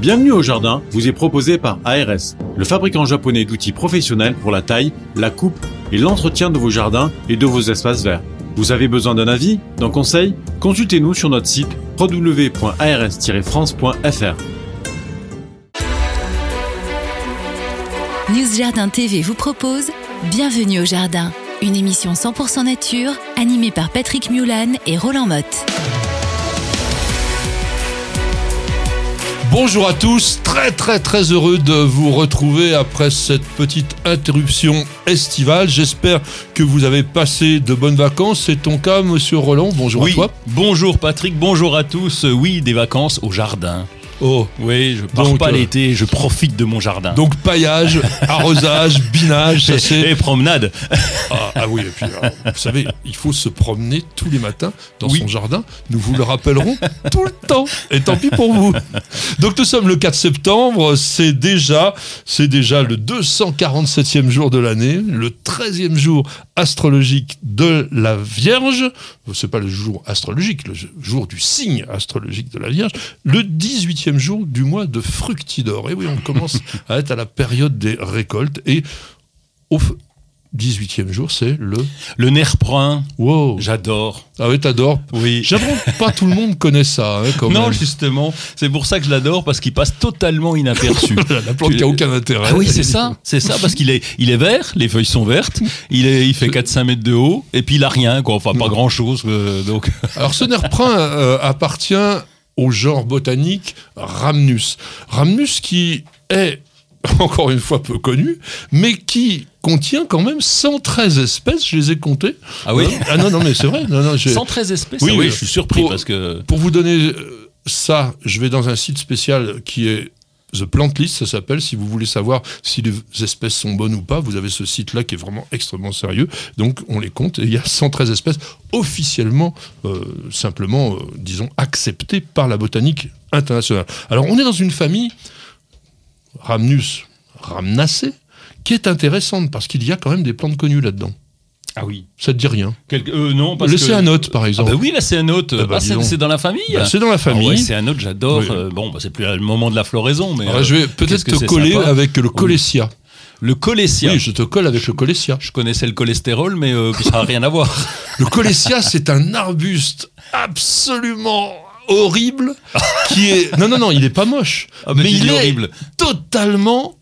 Bienvenue au jardin vous est proposé par ARS, le fabricant japonais d'outils professionnels pour la taille, la coupe et l'entretien de vos jardins et de vos espaces verts. Vous avez besoin d'un avis, d'un conseil? Consultez-nous sur notre site www.ars-france.fr. News Jardin TV vous propose Bienvenue au Jardin, une émission 100% nature animée par Patrick Mulan et Roland Motte. Bonjour à tous, très très très heureux de vous retrouver après cette petite interruption estivale. J'espère que vous avez passé de bonnes vacances. C'est ton cas, monsieur Roland. Bonjour oui. à toi. Bonjour Patrick, bonjour à tous. Oui, des vacances au jardin. Oh. Oui, je pars Donc, pas euh, l'été, je profite de mon jardin. Donc paillage, arrosage, binage, ça c'est... et promenade. Ah, ah oui, et puis alors, vous savez, il faut se promener tous les matins dans Oui. son jardin. Nous vous le rappellerons tout le temps. Et tant pis pour vous. Donc nous sommes le 4 septembre. C'est déjà, c'est déjà le 247e jour de l'année, le 13e jour astrologique de la Vierge. C'est pas le jour astrologique, le jour du signe astrologique de la Vierge. Le 18e jour du mois de Fructidor. Et oui, on commence à être à la période des récoltes. Et au 18e jour, c'est le. Le nerf brun, Wow! j'adore. Ah oui, t'adores. Oui. J'apprends pas tout le monde connaît ça, hein, quand Non, même. justement, c'est pour ça que je l'adore parce qu'il passe totalement inaperçu. La plante qui a aucun intérêt. Ah oui, c'est ça, c'est ça, parce qu'il est, il est vert, les feuilles sont vertes, il, est, il fait 4-5 mètres de haut, et puis il a rien, quoi. Enfin, pas grand chose, donc. Alors, ce nerf brun euh, appartient au genre botanique Rhamnus. Rhamnus qui est, encore une fois, peu connu, mais qui contient quand même 113 espèces, je les ai comptées. Ah oui Ah non, non, mais c'est vrai. Non, non, j'ai- 113 espèces Oui, Ah oui. je suis surpris Pour- parce que. Pour vous donner euh, ça, je vais dans un site spécial qui est The Plant List, ça s'appelle. Si vous voulez savoir si les espèces sont bonnes ou pas, vous avez ce site-là qui est vraiment extrêmement sérieux. Donc on les compte et il y a 113 espèces officiellement, euh, simplement, euh, disons, acceptées par la botanique internationale. Alors on est dans une famille, Rhamnus rhamnacée, qui est intéressante parce qu'il y a quand même des plantes connues là-dedans. Ah oui. Ça te dit rien Quelque- euh, non, parce Le que. céanote, par Ah exemple. bah oui, la céanote. Ah bah, Ah, dis c'est dans la famille Bah, c'est dans la famille. Ah ouais, céanote, j'adore. Oui. Euh, bon, bah, c'est plus le moment de la floraison, mais. Euh, je vais qu'est-ce peut-être te coller avec le colécia. Le colécia. Oui, je te colle avec le colécia. Je connaissais le cholestérol, mais euh, ça n'a rien à voir. Le colécia, c'est un arbuste absolument horrible qui est. Non, non, non, il est pas moche. Ah, mais il dis est horrible. totalement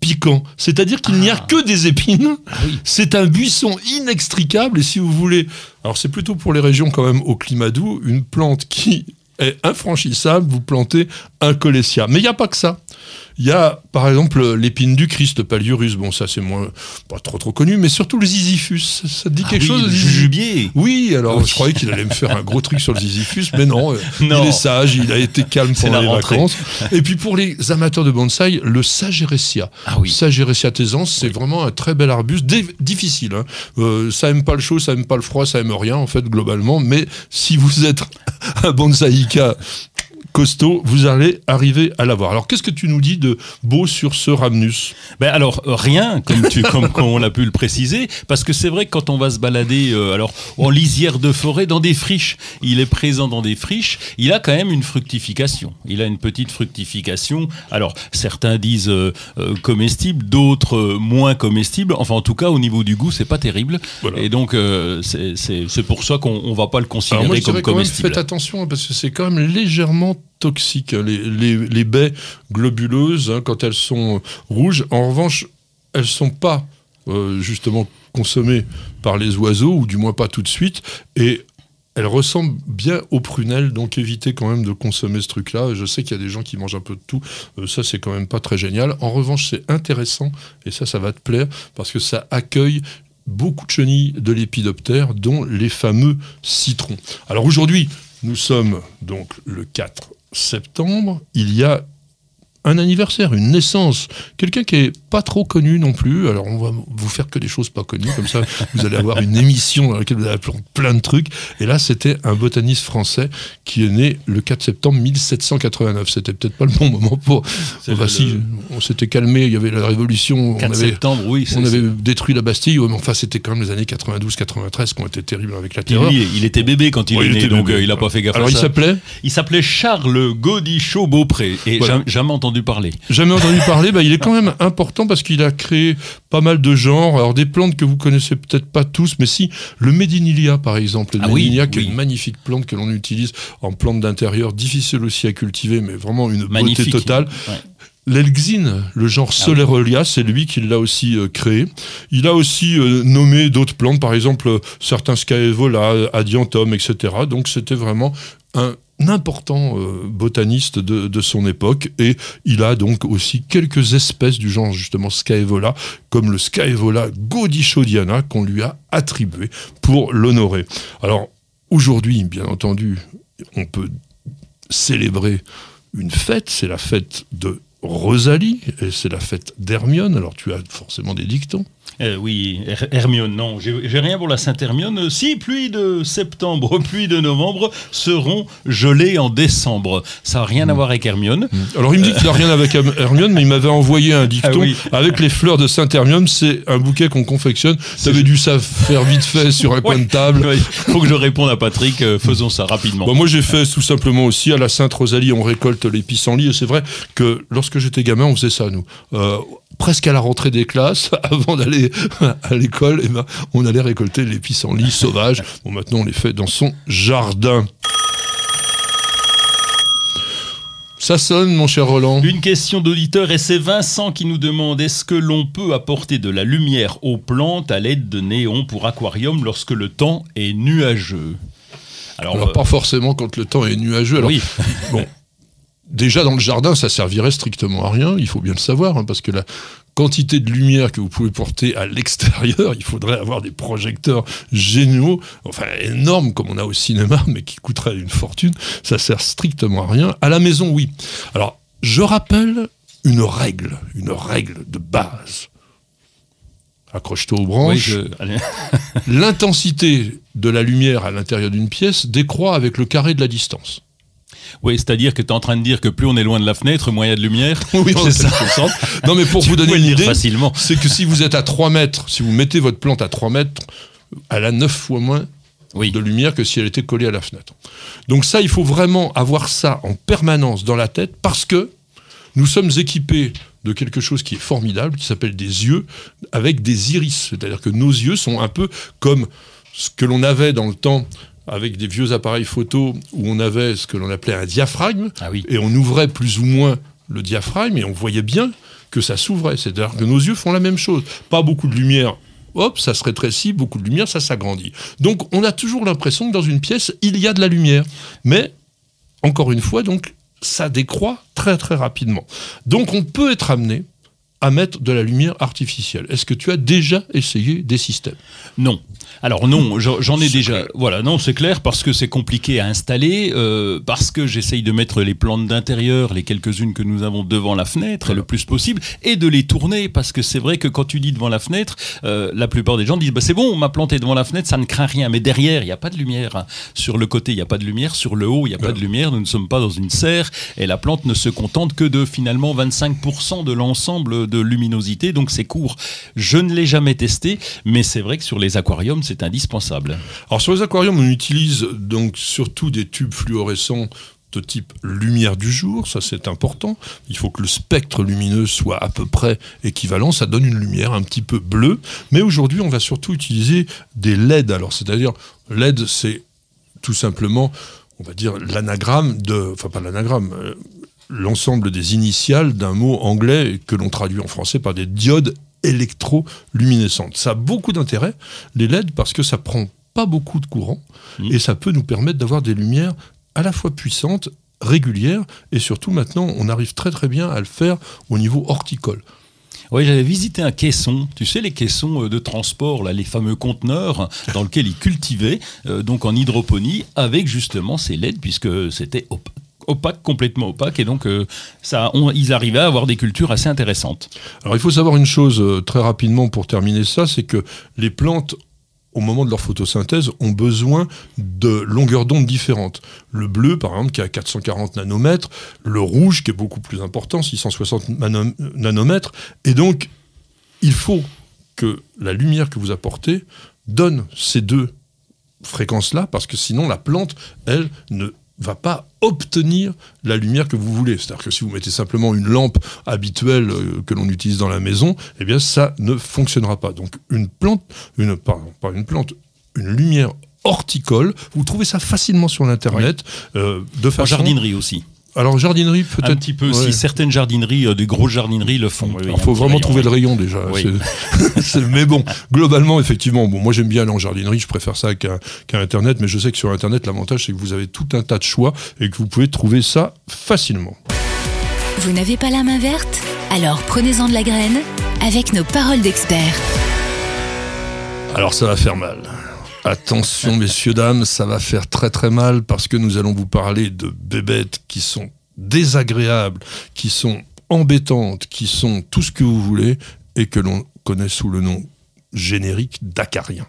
piquant. C'est-à-dire qu'il n'y a Ah. que des épines. oui. C'est un buisson inextricable. Et si vous voulez. Alors, c'est plutôt pour les régions quand même au climat doux, une plante qui est infranchissable, vous plantez un colécia. Mais il n'y a pas que ça. Il y a, par exemple, l'épine du Christ, le paliurus. Bon, ça, c'est moins, pas trop, trop connu, mais surtout le ziziphus. Ça te dit Ah quelque oui, chose, le jujubier. oui, alors Oui. je croyais qu'il allait me faire un gros truc sur le Ziziphus, mais non, euh, Non. il est sage, il a été calme pendant les rentrée. vacances. Et puis pour les amateurs de bonsaï, le Sagerecia. Ah oui. Sagerecia tesans, c'est vraiment un très bel arbuste, difficile. hein. Euh, ça aime pas le chaud, ça aime pas le froid, ça aime rien en fait globalement. Mais si vous êtes un bonsaïka costaud, vous allez arriver à l'avoir. Alors qu'est-ce que tu nous dis de beau sur ce Rhamnus Ben alors euh, rien, comme tu, comme, on a pu le préciser, parce que c'est vrai que quand on va se balader, euh, alors en lisière de forêt, dans des friches, il est présent dans des friches. Il a quand même une fructification. Il a une petite fructification. Alors certains disent euh, euh, comestible, d'autres euh, moins comestible. Enfin en tout cas au niveau du goût, c'est pas terrible. Voilà. Et donc euh, c'est- pour ça qu'on on va pas le considérer Alors moi, je comme dirais quand même, comestible. faites attention, hein, parce que c'est quand même légèrement toxique, hein, les, les, baies globuleuses, hein, quand elles sont rouges. En revanche, elles sont pas euh, justement consommées par les oiseaux, ou du moins pas tout de suite, et elles ressemblent bien aux prunelles, donc évitez quand même de consommer ce truc-là. Je sais qu'il y a des gens qui mangent un peu de tout, euh, ça c'est quand même pas très génial. En revanche, c'est intéressant, et ça, ça va te plaire, parce que ça accueille beaucoup de chenilles de lépidoptère, dont les fameux citrons. Alors aujourd'hui, nous sommes donc le 4 septembre. Il y a un anniversaire, une naissance, quelqu'un qui est pas trop connu non plus. Alors on va vous faire que des choses pas connues, comme ça vous allez avoir une émission dans laquelle vous allez apprendre plein de trucs. Et là, c'était un botaniste français qui est né le 4 septembre 1789. C'était peut-être pas le bon moment pour. Enfin, le- si, on s'était calmé, il y avait la révolution, 4 on avait, septembre, oui. on avait détruit la Bastille, mais enfin c'était quand même les années 92-93 qui ont été terribles avec la terreur. lui, il était bébé quand il Ouais, est il né, donc bébé. euh, il a pas fait gaffe Alors à il s'appelait Il s'appelait Charles Gaudichaud Beaupré et Voilà. jamais, jamais entendu parler. Jamais entendu parler, bah, il est quand même important parce qu'il a créé pas mal de genres. Alors des plantes que vous connaissez peut-être pas tous, mais si, le Medinilia par exemple. Le Ah oui, Medinilia qui est une magnifique plante que l'on utilise en plante d'intérieur, difficile aussi à cultiver, mais vraiment une Magnifique. beauté totale. Ouais. L'Elxine, le genre Ah. Solerolia, c'est lui qui l'a aussi euh, créé. Il a aussi euh, nommé d'autres plantes, par exemple euh, certains Scaevola, Adiantum, etc. Donc c'était vraiment un important euh, botaniste de, son époque et il a donc aussi quelques espèces du genre justement Scaevola comme le Scaevola godichaudiana qu'on lui a attribué pour l'honorer. Alors aujourd'hui, bien entendu, on peut célébrer une fête, c'est la fête de Rosalie et c'est la fête d'Hermione. Alors tu as forcément des dictons. Euh, oui, Her- Hermione, non, j'ai rien pour la Sainte Hermione. Euh, Si pluie de septembre, pluie de novembre seront gelées en décembre. Ça n'a rien Hmm. à voir avec Hermione. Alors il me dit qu'il n'a rien avec Herm- Hermione, mais il m'avait envoyé un dicton Ah oui. avec les fleurs de Sainte Hermione. C'est un bouquet qu'on confectionne. Tu avais dû ça faire vite fait sur un coin de table. Il faut que je réponde à Patrick, euh, faisons ça rapidement. Bon, moi j'ai fait tout simplement aussi à la Sainte Rosalie, on récolte les pissenlits et c'est vrai que lorsque j'étais gamin, on faisait ça nous. Euh, presque à la rentrée des classes, avant d'aller à l'école, eh ben, on allait récolter les pissenlits sauvages. Bon, maintenant on les fait dans son jardin. Ça sonne, mon cher Roland. Une question d'auditeur et c'est Vincent qui nous demande est-ce que l'on peut apporter de la lumière aux plantes à l'aide de néons pour aquarium lorsque le temps est nuageux? Alors, Alors euh, pas forcément quand le temps est nuageux. Alors oui, Bon, déjà dans le jardin, ça servirait strictement à rien, il faut bien le savoir, hein, parce que la quantité de lumière que vous pouvez porter à l'extérieur, il faudrait avoir des projecteurs géniaux, enfin énormes comme on a au cinéma, mais qui coûteraient une fortune, ça sert strictement à rien. À la maison, oui. Alors, je rappelle une règle, une règle de base. Accroche-toi aux oui, branches. je-. L'intensité de la lumière à l'intérieur d'une pièce décroît avec le carré de la distance. Oui, c'est-à-dire que tu es en train de dire que plus on est loin de la fenêtre, moins il y a de lumière. Oui, c'est ça. Non, mais pour vous donner une idée, facilement. c'est que si vous êtes à 3 mètres, si vous mettez votre plante à 3 mètres, elle a 9 fois moins Oui. de lumière que si elle était collée à la fenêtre. Donc ça, il faut vraiment avoir ça en permanence dans la tête parce que nous sommes équipés de quelque chose qui est formidable, qui s'appelle des yeux avec des iris. C'est-à-dire que nos yeux sont un peu comme ce que l'on avait dans le temps avec des vieux appareils photo où on avait ce que l'on appelait un diaphragme Ah oui. et on ouvrait plus ou moins le diaphragme et on voyait bien que ça s'ouvrait. C'est-à-dire que nos yeux font la même chose. Pas beaucoup de lumière, hop, ça se rétrécit, beaucoup de lumière, ça s'agrandit. Donc on a toujours l'impression que dans une pièce, il y a de la lumière. Mais, encore une fois, donc ça décroît très très rapidement. Donc on peut être amené à mettre de la lumière artificielle. Est-ce que tu as déjà essayé des systèmes? Non. Alors non, j'en ai déjà. Voilà, non, c'est clair parce que c'est compliqué à installer, euh, parce que j'essaye de mettre les plantes d'intérieur, les quelques-unes que nous avons devant la fenêtre, le plus possible, et de les tourner parce que c'est vrai que quand tu dis devant la fenêtre, euh, la plupart des gens disent bah, c'est bon, ma plante est devant la fenêtre, ça ne craint rien. Mais derrière, il n'y a pas de lumière. Sur le côté, il n'y a pas de lumière. Sur le haut, il n'y a pas de lumière. Nous ne sommes pas dans une serre et la plante ne se contente que de finalement 25% de l'ensemble de luminosité. Donc c'est court. Je ne l'ai jamais testé, mais c'est vrai que sur les aquariums, c'est indispensable. Alors sur les aquariums, on utilise donc surtout des tubes fluorescents de type lumière du jour, ça c'est important. Il faut que le spectre lumineux soit à peu près équivalent, ça donne une lumière un petit peu bleue. Mais aujourd'hui, on va surtout utiliser des LED. Alors c'est-à-dire, LED, c'est tout simplement, on va dire, l'anagramme de, enfin pas l'anagramme, euh, l'ensemble des initiales d'un mot anglais que l'on traduit en français par des diodes électroluminescentes. Ça a beaucoup d'intérêt, les LED, parce que ça prend pas beaucoup de courant Mhm. et ça peut nous permettre d'avoir des lumières à la fois puissantes, régulières et surtout maintenant, on arrive très très bien à le faire au niveau horticole. Oui, j'avais visité un caisson, tu sais, les caissons euh, de transport, là, les fameux conteneurs dans lesquels ils cultivaient, euh, donc en hydroponie, avec justement ces LED, puisque c'était op- opaques, complètement opaques, et donc euh, ça, on- ils arrivaient à avoir des cultures assez intéressantes. Alors il faut savoir une chose euh, très rapidement pour terminer ça, c'est que les plantes, au moment de leur photosynthèse, ont besoin de longueurs d'onde différentes. Le bleu, par exemple, qui est à 440 nanomètres, le rouge, qui est beaucoup plus important, 660 nano- nanomètres, et donc il faut que la lumière que vous apportez donne ces deux fréquences-là, parce que sinon la plante, elle, ne va pas obtenir la lumière que vous voulez. C'est-à-dire que si vous mettez simplement une lampe habituelle euh, que l'on utilise dans la maison, eh bien ça ne fonctionnera pas. Donc une plante, une, pardon, pas une plante, une lumière horticole, vous trouvez ça facilement sur l'internet euh, de En façon. jardinerie aussi. Alors jardinerie Un peut-être. petit peu, ouais. si certaines jardineries, euh, des grosses jardineries le font. oui, oui, Il un faut vraiment rayon, trouver oui. le rayon déjà. Oui. C'est- c'est- mais bon, globalement, effectivement, bon, moi j'aime bien aller en jardinerie, je préfère ça qu'à qu'à Internet, mais je sais que sur Internet, l'avantage c'est que vous avez tout un tas de choix et que vous pouvez trouver ça facilement. Vous n'avez pas la main verte? Alors prenez-en de la graine avec nos paroles d'experts. Alors ça va faire mal. Attention messieurs, dames, ça va faire très très mal parce que nous allons vous parler de bébêtes qui sont désagréables, qui sont embêtantes, qui sont tout ce que vous voulez et que l'on connaît sous le nom générique d'acariens.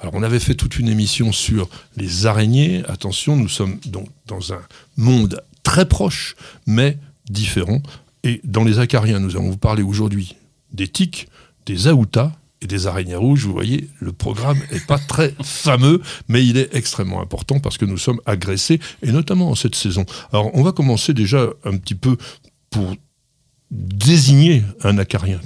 Alors on avait fait toute une émission sur les araignées. Attention, nous sommes donc dans un monde très proche mais différent. Et dans les acariens, nous allons vous parler aujourd'hui des tiques, des aoutas et des araignées rouges. Vous voyez, le programme n'est pas très fameux, mais il est extrêmement important parce que nous sommes agressés, et notamment en cette saison. Alors, on va commencer déjà un petit peu pour désigner un acarien.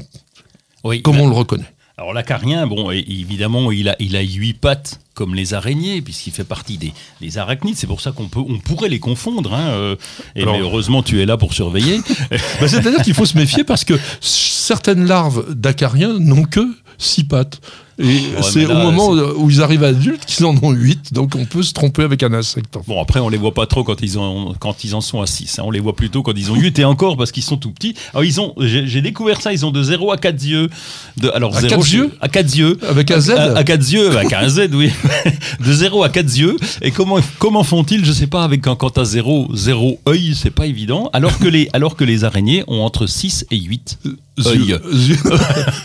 Oui, Comment on le reconnaît? Alors l'acarien, bon, évidemment, il a, il a huit pattes comme les araignées, puisqu'il fait partie des, des arachnides. C'est pour ça qu'on peut, on pourrait les confondre. hein, euh, et Alors- mais heureusement, tu es là pour surveiller. Bah, C'est-à-dire qu'il faut se méfier parce que certaines larves d'acariens n'ont que six pattes. Et c'est mais au moment où ils arrivent adultes qu'ils en ont huit, donc on peut se tromper avec un insecte. Bon, après, on les voit pas trop quand ils, ont, quand ils en sont à 6. On les voit plutôt quand ils ont 8 et encore parce qu'ils sont tout petits. Alors, ils ont, j'ai découvert ça, ils ont de 0 à 4 yeux. De, alors, À zéro, quatre je- yeux À 4 yeux. Avec un Z À, à 4 yeux, avec un Z, oui. De 0 à 4 yeux. Et comment, comment font-ils Je sais pas, avec quand, quand t'as 0, 0 œil, c'est pas évident. Alors que, les, alors que les araignées ont entre 6 et 8 œil. Yeux.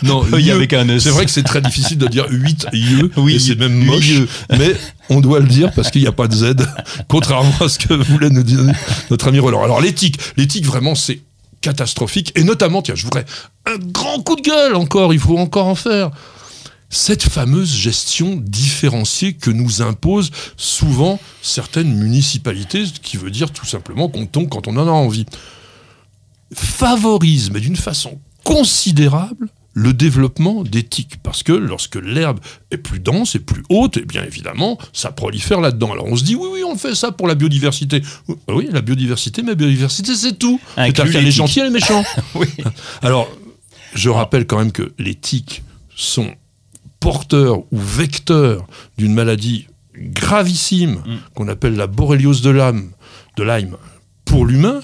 Non, Œil avec un S. C'est vrai que c'est très difficile de dire 8 yeux, Oui, et c'est même moche, mais on doit le dire parce qu'il n'y a pas de Z, contrairement à ce que voulait nous dire notre ami Roland. Alors l'éthique, l'éthique vraiment c'est catastrophique, et notamment, tiens, je voudrais un grand coup de gueule encore, il faut encore en faire. Cette fameuse gestion différenciée que nous imposent souvent certaines municipalités, ce qui veut dire tout simplement qu'on tombe quand on en a envie favorise, mais d'une façon considérable, le développement des tiques. Parce que lorsque l'herbe est plus dense et plus haute, et bien évidemment, ça prolifère là-dedans. Alors on se dit, oui, oui, on fait ça pour la biodiversité. Oui, la biodiversité, mais la biodiversité, c'est tout. C'est-à-dire les gentils et les méchants. Oui. Alors, je rappelle quand même que les tiques sont porteurs ou vecteurs d'une maladie gravissime Mm. qu'on appelle la borréliose de Lyme, de Lyme pour l'humain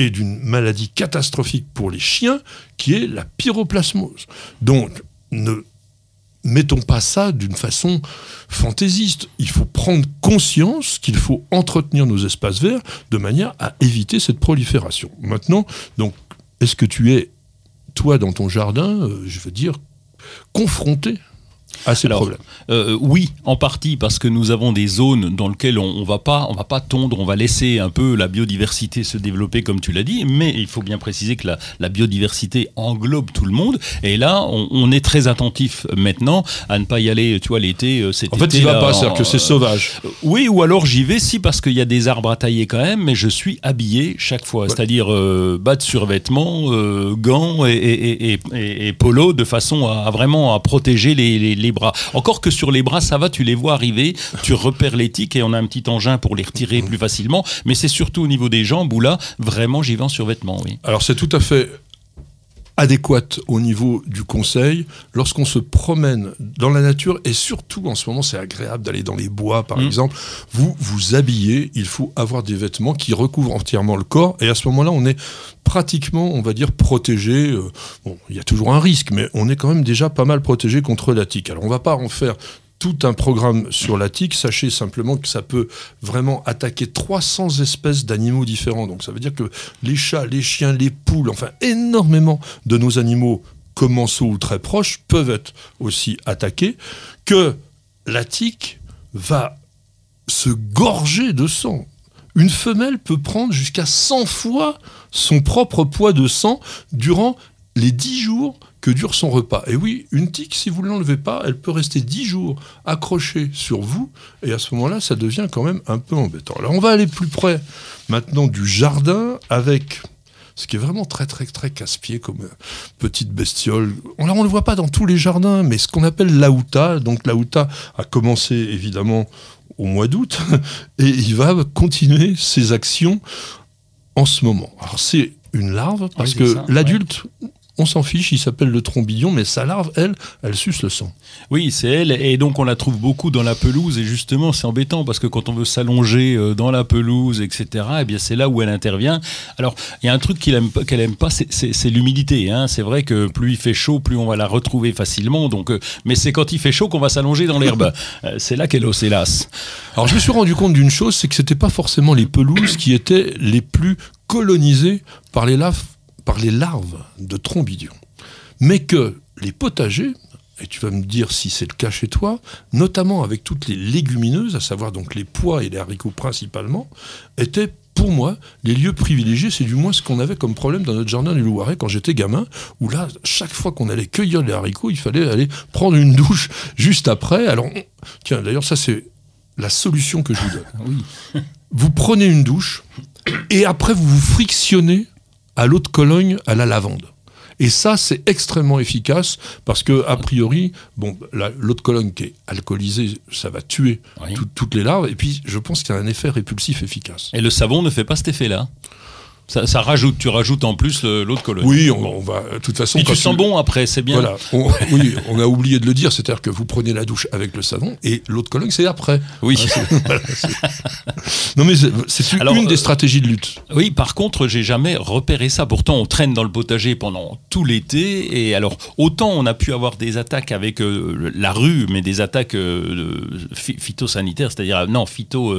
et d'une maladie catastrophique pour les chiens qui est la pyroplasmose. Donc, ne mettons pas ça d'une façon fantaisiste. Il faut prendre conscience qu'il faut entretenir nos espaces verts de manière à éviter cette prolifération. Maintenant, donc, est-ce que tu es, toi, dans ton jardin, euh, je veux dire, confronté à ces Alors, problèmes Euh, oui, en partie parce que nous avons des zones dans lesquelles on, on va pas, on va pas tondre, on va laisser un peu la biodiversité se développer comme tu l'as dit. Mais il faut bien préciser que la, la biodiversité englobe tout le monde. Et là, on, on est très attentif maintenant à ne pas y aller. Tu vois, l'été, euh, cet En fait, il va là, pas, c'est-à-dire que c'est sauvage. oui, ou alors j'y vais si parce qu'il y a des arbres à tailler quand même, mais je suis habillé chaque fois, c'est-à-dire euh, bas de survêtement, euh, gants et, et, et, et- et polo de façon à, à vraiment à protéger les, les- les bras. Encore que sur les bras, ça va, tu les vois arriver, tu repères les tiques et on a un petit engin pour les retirer plus facilement, mais c'est surtout au niveau des jambes où là, vraiment, j'y vais en survêtement, oui. Alors c'est tout à fait adéquate au niveau du conseil lorsqu'on se promène dans la nature et surtout en ce moment c'est agréable d'aller dans les bois par Mm. exemple vous vous habillez il faut avoir des vêtements qui recouvrent entièrement le corps et à ce moment-là on est pratiquement on va dire protégé euh, bon il y a toujours un risque mais on est quand même déjà pas mal protégé contre la tique alors on va pas en faire tout un programme sur la tique. Sachez simplement que ça peut vraiment attaquer 300 espèces d'animaux différents. Donc ça veut dire que les chats, les chiens, les poules, enfin énormément de nos animaux commensaux ou très proches peuvent être aussi attaqués. Que la tique va se gorger de sang. Une femelle peut prendre jusqu'à 100 fois son propre poids de sang durant les 10 jours que dure son repas. Et oui, une tique, si vous ne l'enlevez pas, elle peut rester 10 jours accrochée sur vous, et à ce moment-là, ça devient quand même un peu embêtant. Alors on va aller plus près maintenant du jardin avec ce qui est vraiment très très très casse-pied comme euh, petite bestiole. On ne le voit pas dans tous les jardins, mais ce qu'on appelle l'aouta, donc l'aouta a commencé évidemment au mois d'août, et il va continuer ses actions en ce moment. Alors c'est une larve, parce que l'adulte on s'en fiche, il s'appelle le trombillon, mais sa larve, elle, elle suce le sang. Oui, c'est elle, et donc on la trouve beaucoup dans la pelouse, et justement c'est embêtant, parce que quand on veut s'allonger euh, dans la pelouse, etc., eh bien c'est là où elle intervient. Alors, il y a un truc qu'elle aime, qu'elle aime pas, c'est l'humidité. Hein. C'est vrai que plus il fait chaud, plus on va la retrouver facilement, donc, euh, mais c'est quand il fait chaud qu'on va s'allonger dans l'herbe. Euh, c'est là qu'elle os, hélas. Alors je me suis rendu compte d'une chose, c'est que c'était pas forcément les pelouses qui étaient les plus colonisées par les laves par les larves de trombidion. Mais que les potagers, et tu vas me dire si c'est le cas chez toi, notamment avec toutes les légumineuses, à savoir donc les pois et les haricots principalement, étaient pour moi, les lieux privilégiés, c'est du moins ce qu'on avait comme problème dans notre jardin du Loiret quand j'étais gamin, où là, chaque fois qu'on allait cueillir les haricots, il fallait aller prendre une douche juste après. Alors, tiens, d'ailleurs, ça, c'est la solution que je vous donne. Vous prenez une douche, et après, vous vous frictionnez à l'eau de Cologne à la lavande. Et ça, c'est extrêmement efficace parce que, a priori, bon, l'eau de Cologne qui est alcoolisée, ça va tuer toutes les larves. Et puis, je pense qu'il y a un effet répulsif efficace. Et le savon ne fait pas cet effet-là ça, rajoute, tu rajoute en plus l'eau de Cologne. Oui, on, va, de toute façon. Et tu sens bon après, c'est bien. Voilà. oui, on a oublié de le dire, c'est-à-dire que vous prenez la douche avec le savon et l'eau de Cologne, c'est après. Oui. non, mais c'est une des euh, stratégies de lutte. Oui, par contre, j'ai jamais repéré ça. Pourtant, on traîne dans le potager pendant tout l'été. Et alors, autant on a pu avoir des attaques avec euh, la rue, mais des attaques euh, phytosanitaires, c'est-à-dire, non, phyto.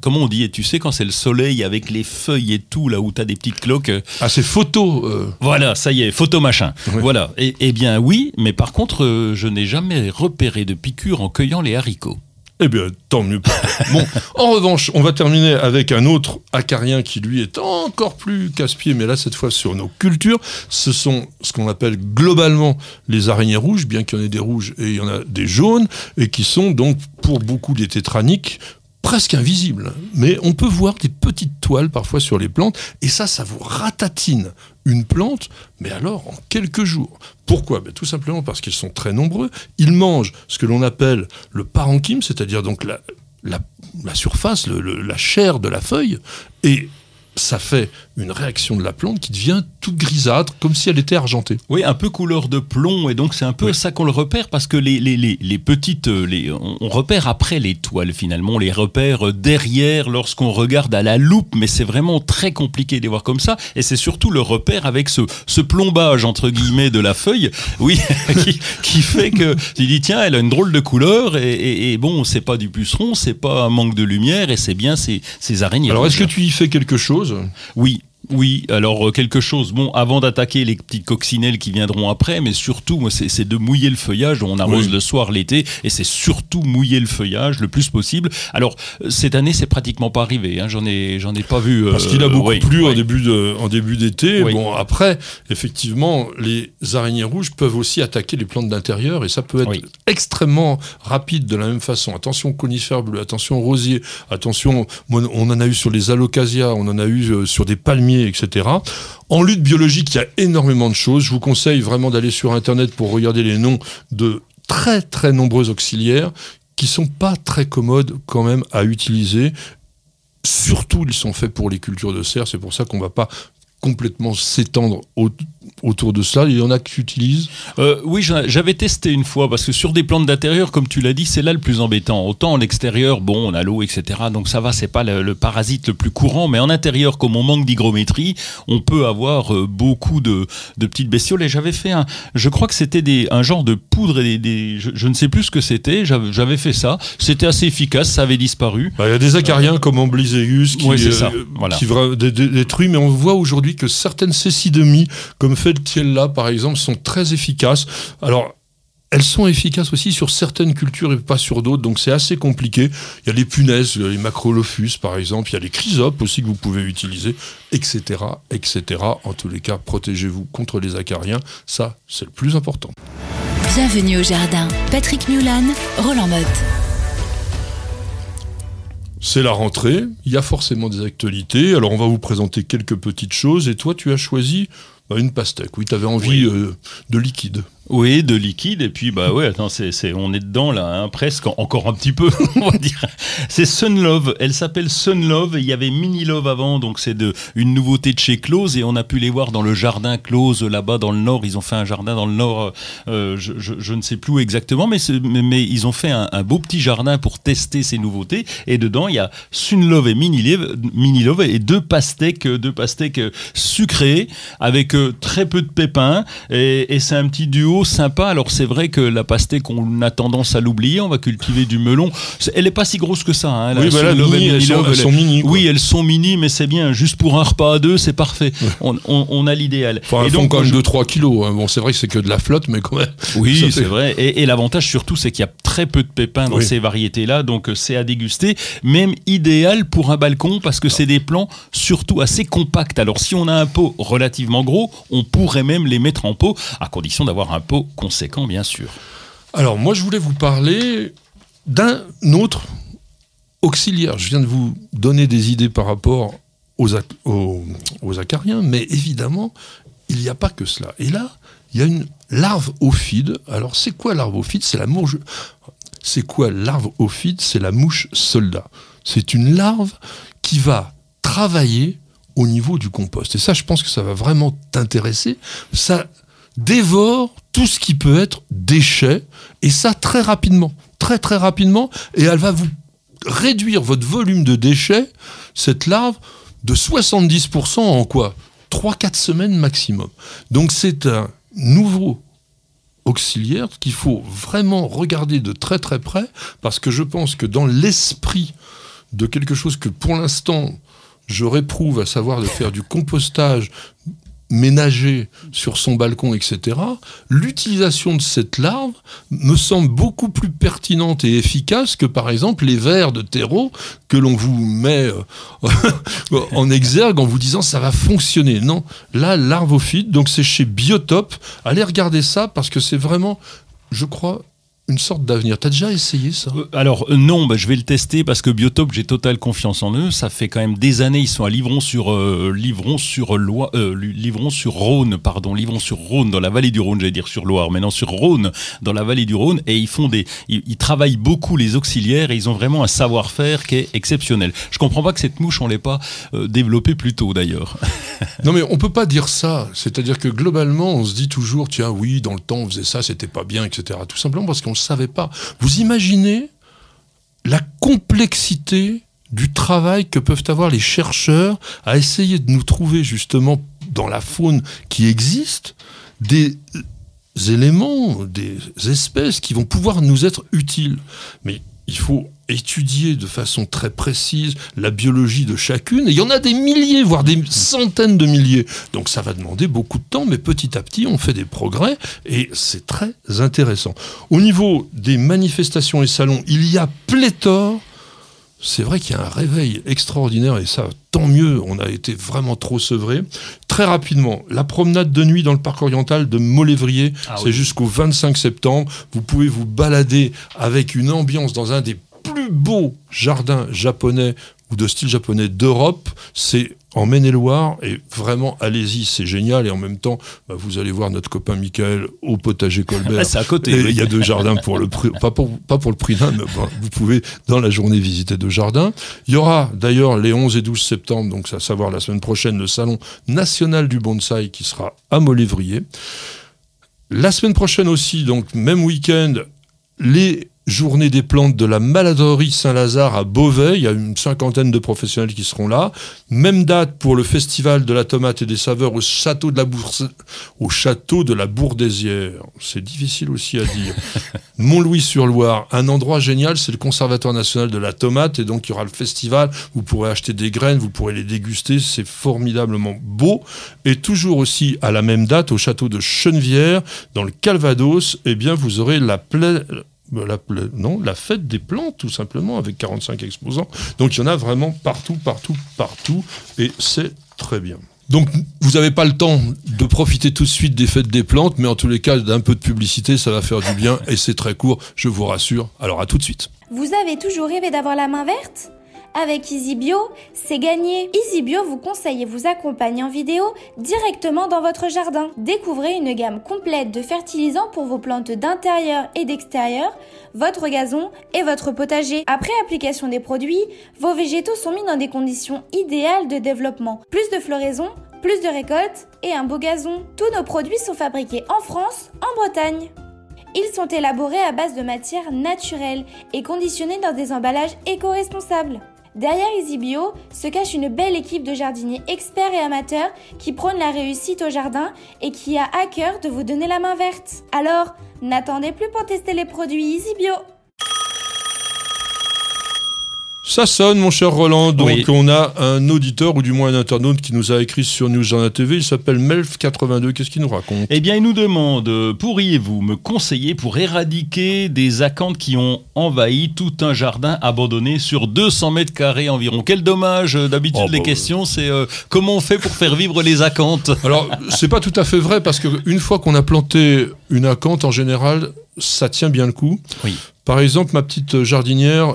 comment on dit? Et tu sais, quand c'est le soleil avec les feuilles et tout, là où des petites cloques. Ah, c'est photo. Euh. Voilà, ça y est, photo machin. Voilà. Et, eh bien oui, mais par contre, euh, je n'ai jamais repéré de piqûre en cueillant les haricots. Eh bien, tant mieux. bon, en revanche, on va terminer avec un autre acarien qui, lui, est encore plus casse-pied, mais là, cette fois, sur nos cultures. Ce sont ce qu'on appelle globalement les araignées rouges, bien qu'il y en ait des rouges et il y en a des jaunes, et qui sont donc, pour beaucoup des tétraniques, presque invisible, mais on peut voir des petites toiles parfois sur les plantes, et ça, ça vous ratatine une plante, mais alors en quelques jours. Pourquoi? Ben, Tout simplement parce qu'ils sont très nombreux, ils mangent ce que l'on appelle le parenchyme, c'est-à-dire donc la, la, surface, la chair de la feuille, et ça fait une réaction de la plante qui devient toute grisâtre, comme si elle était argentée. Oui, un peu couleur de plomb, et donc c'est un peu ça qu'on le repère, parce que les, les, les, petites, euh, les, on, repère après les toiles finalement, on les repère derrière lorsqu'on regarde à la loupe, mais c'est vraiment très compliqué de les voir comme ça, et c'est surtout le repère avec ce, ce plombage entre guillemets de la feuille, oui, qui, fait que tu dis tiens, elle a une drôle de couleur, et, et, bon, c'est pas du puceron, c'est pas un manque de lumière, et c'est bien ces, ces araignées. Alors est-ce que tu y fais quelque chose Oui, oui, alors euh, quelque chose, bon, avant d'attaquer les petites coccinelles qui viendront après, mais surtout, c'est de mouiller le feuillage. On arrose le soir l'été, et c'est surtout mouiller le feuillage le plus possible. Alors, euh, cette année, c'est pratiquement pas arrivé. Hein, j'en ai, j'en ai pas vu. Parce qu'il a beaucoup plu en début de, en début d'été. Bon, après, effectivement, les araignées rouges peuvent aussi attaquer les plantes d'intérieur, et ça peut être extrêmement rapide de la même façon. Attention conifères bleus, attention rosier, attention, on en a eu sur les alocasias, on en a eu euh, sur des palmiers etc. En lutte biologique, il y a énormément de choses. Je vous conseille vraiment d'aller sur Internet pour regarder les noms de très très nombreux auxiliaires qui sont pas très commodes quand même à utiliser. Surtout, ils sont faits pour les cultures de serre. C'est pour ça qu'on va pas complètement s'étendre autour de cela Il y en a que tu utilises euh, Oui, j'avais testé une fois parce que sur des plantes d'intérieur, comme tu l'as dit, c'est là le plus embêtant. Autant en extérieur, bon, on a l'eau, etc. Donc ça va, c'est pas le, parasite le plus courant, mais en intérieur, comme on manque d'hygrométrie, on peut avoir euh, beaucoup de, petites bestioles. Et j'avais fait un, je crois que c'était un genre de poudre et des, je, ne sais plus ce que c'était. J'avais fait ça. C'était assez efficace, ça avait disparu. Bah, il y a des acariens comme Amblyseus qui, ça. Voilà. qui détruit, mais on voit aujourd'hui que certaines cécidemies, comme Feltiella par exemple, sont très efficaces. Alors, elles sont efficaces aussi sur certaines cultures et pas sur d'autres, donc c'est assez compliqué. Il y a les punaises, les macrolophus par exemple, il y a les chrysopes aussi que vous pouvez utiliser, etc., etc. En tous les cas, protégez-vous contre les acariens, ça c'est le plus important. Bienvenue au jardin. Patrick Mulan, Roland Motte. C'est la rentrée, il y a forcément des actualités, alors on va vous présenter quelques petites choses, et toi tu as choisi bah, une pastèque, oui, tu avais envie euh, de liquide. Oui, de liquide. Et puis, bah ouais, attends, c'est, on est dedans là, hein, presque, encore un petit peu, on va dire. C'est Sun Love. Elle s'appelle Sun Love. Il y avait Mini Love avant, donc c'est de, une nouveauté de chez Close. Et on a pu les voir dans le jardin Close là-bas dans le nord. Ils ont fait un jardin dans le nord, euh, je, je, ne sais plus exactement, mais, mais, mais, ils ont fait un, beau petit jardin pour tester ces nouveautés. Et dedans, il y a Sun Love et Mini Love, Mini Love et deux pastèques, deux pastèques sucrées avec euh, très peu de pépins. Et, et c'est un petit duo sympa. Alors c'est vrai que la pastèque, on a tendance à l'oublier. On va cultiver du melon. Elle n'est pas si grosse que ça. Hein. oui, elles, sont, mini. Oui, elles sont mini, mais c'est bien. Juste pour un repas à deux, c'est parfait. On, a l'idéal. Enfin, elles font quand même 2-3 kilos. Hein. Bon, c'est vrai que c'est que de la flotte, mais quand même. Oui, c'est vrai. Et, l'avantage surtout, c'est qu'il y a très peu de pépins dans ces variétés-là. Donc euh, c'est à déguster. Même idéal pour un balcon parce que c'est des plants surtout assez compacts. Alors si on a un pot relativement gros, on pourrait même les mettre en pot à condition d'avoir un conséquent, bien sûr. Alors, moi, je voulais vous parler d'un autre auxiliaire. Je viens de vous donner des idées par rapport aux, aux, acariens, mais évidemment, il n'y a pas que cela. Et là, il y a une larve ophyde. Alors, c'est quoi larve ophyde C'est la mouche. C'est quoi larve ophyde C'est la mouche soldat. C'est une larve qui va travailler au niveau du compost. Et ça, je pense que ça va vraiment t'intéresser. Ça dévore tout ce qui peut être déchet, et ça très rapidement, très très rapidement, et elle va vous réduire votre volume de déchets, cette larve, de 70% en quoi? 3-4 semaines maximum. Donc c'est un nouveau auxiliaire qu'il faut vraiment regarder de très très près, parce que je pense que dans l'esprit de quelque chose que pour l'instant je réprouve, à savoir de faire du compostage ménager sur son balcon, etc., l'utilisation de cette larve me semble beaucoup plus pertinente et efficace que par exemple les vers de terreau que l'on vous met euh, en exergue en vous disant ça va fonctionner. Non, là, larvophyte, donc c'est chez Biotope. Allez regarder ça parce que c'est vraiment, je crois, une sorte d'avenir. T'as déjà essayé ça? Euh, Alors euh, non, bah, je vais le tester parce que Biotope, j'ai totale confiance en eux. Ça fait quand même des années, ils sont à Livron sur euh, Livron sur Loire, Livron sur Rhône, pardon, Livron sur Rhône dans la vallée du Rhône, j'allais dire sur Loire, mais non sur Rhône dans la vallée du Rhône, et ils font des, ils, travaillent beaucoup les auxiliaires et ils ont vraiment un savoir-faire qui est exceptionnel. Je comprends pas que cette mouche on l'ait pas développée plus tôt d'ailleurs. non mais on peut pas dire ça. C'est-à-dire que globalement, on se dit toujours, tiens, oui, dans le temps on faisait ça, c'était pas bien, etc. Tout simplement parce qu'on savais pas. Vous imaginez la complexité du travail que peuvent avoir les chercheurs à essayer de nous trouver justement dans la faune qui existe des éléments, des espèces qui vont pouvoir nous être utiles. Mais il faut étudier de façon très précise la biologie de chacune. Et il y en a des milliers, voire des centaines de milliers. Donc ça va demander beaucoup de temps, mais petit à petit, on fait des progrès et c'est très intéressant. Au niveau des manifestations et salons, il y a pléthore c'est vrai qu'il y a un réveil extraordinaire et ça, tant mieux, on a été vraiment trop sevré. Très rapidement, la promenade de nuit dans le parc oriental de Molévrier, ah c'est jusqu'au 25 septembre. Vous pouvez vous balader avec une ambiance dans un des plus beaux jardins japonais ou de style japonais d'Europe, c'est en Maine-et-Loire et vraiment allez-y, c'est génial et en même temps bah, vous allez voir notre copain Michael au potager Colbert. C'est à côté. Oui. il y a deux jardins pour le prix, pas pour, pas pour le prix d'un, mais vous pouvez dans la journée visiter deux jardins. Il y aura d'ailleurs les 11 et 12 septembre, donc à savoir la semaine prochaine, le salon national du bonsaï qui sera à Molévrier. La semaine prochaine aussi, donc même week-end, les journées des plantes de la maladerie Saint-Lazare à Beauvais. Il y a une cinquantaine de professionnels qui seront là. Même date pour le festival de la tomate et des saveurs au château de la, Bourse... au château de la Bourdésière. C'est difficile aussi à dire. Mont-Louis-sur-Loire, un endroit génial, c'est le Conservatoire national de la tomate. Et donc il y aura le festival. Vous pourrez acheter des graines, vous pourrez les déguster. C'est formidablement beau. Et toujours aussi à la même date, au château de Chenevière, dans le Calvados, eh bien vous aurez la plaie la, non, la fête des plantes, tout simplement, avec 45 exposants. Donc il y en a vraiment partout, partout, partout, et c'est très bien. Donc vous n'avez pas le temps de profiter tout de suite des fêtes des plantes, mais en tous les cas, d'un peu de publicité, ça va faire du bien, et c'est très court, je vous rassure. Alors à tout de suite. Vous avez toujours rêvé d'avoir la main verte? Avec EasyBio, c'est gagné. EasyBio vous conseille et vous accompagne en vidéo directement dans votre jardin. Découvrez une gamme complète de fertilisants pour vos plantes d'intérieur et d'extérieur, votre gazon et votre potager. Après application des produits, vos végétaux sont mis dans des conditions idéales de développement. Plus de floraison, plus de récoltes et un beau gazon. Tous nos produits sont fabriqués en France, en Bretagne. Ils sont élaborés à base de matières naturelles et conditionnés dans des emballages éco-responsables. Derrière EasyBio se cache une belle équipe de jardiniers experts et amateurs qui prônent la réussite au jardin et qui a à cœur de vous donner la main verte. Alors, n'attendez plus pour tester les produits EasyBio. Ça sonne, mon cher Roland. Donc, Oui. on a un auditeur, ou du moins un internaute, qui nous a écrit sur News Journal TV. Il s'appelle Melf82. Qu'est-ce qu'il nous raconte? Eh bien, il nous demande pourriez-vous me conseiller pour éradiquer des acanthes qui ont envahi tout un jardin abandonné sur 200 mètres carrés environ? Quel dommage D'habitude, Oh, les bah, questions, c'est euh, comment on fait pour faire vivre les acanthes Alors, c'est pas tout à fait vrai, parce qu'une fois qu'on a planté une acanthe, en général, ça tient bien le coup. Oui. Par exemple, ma petite jardinière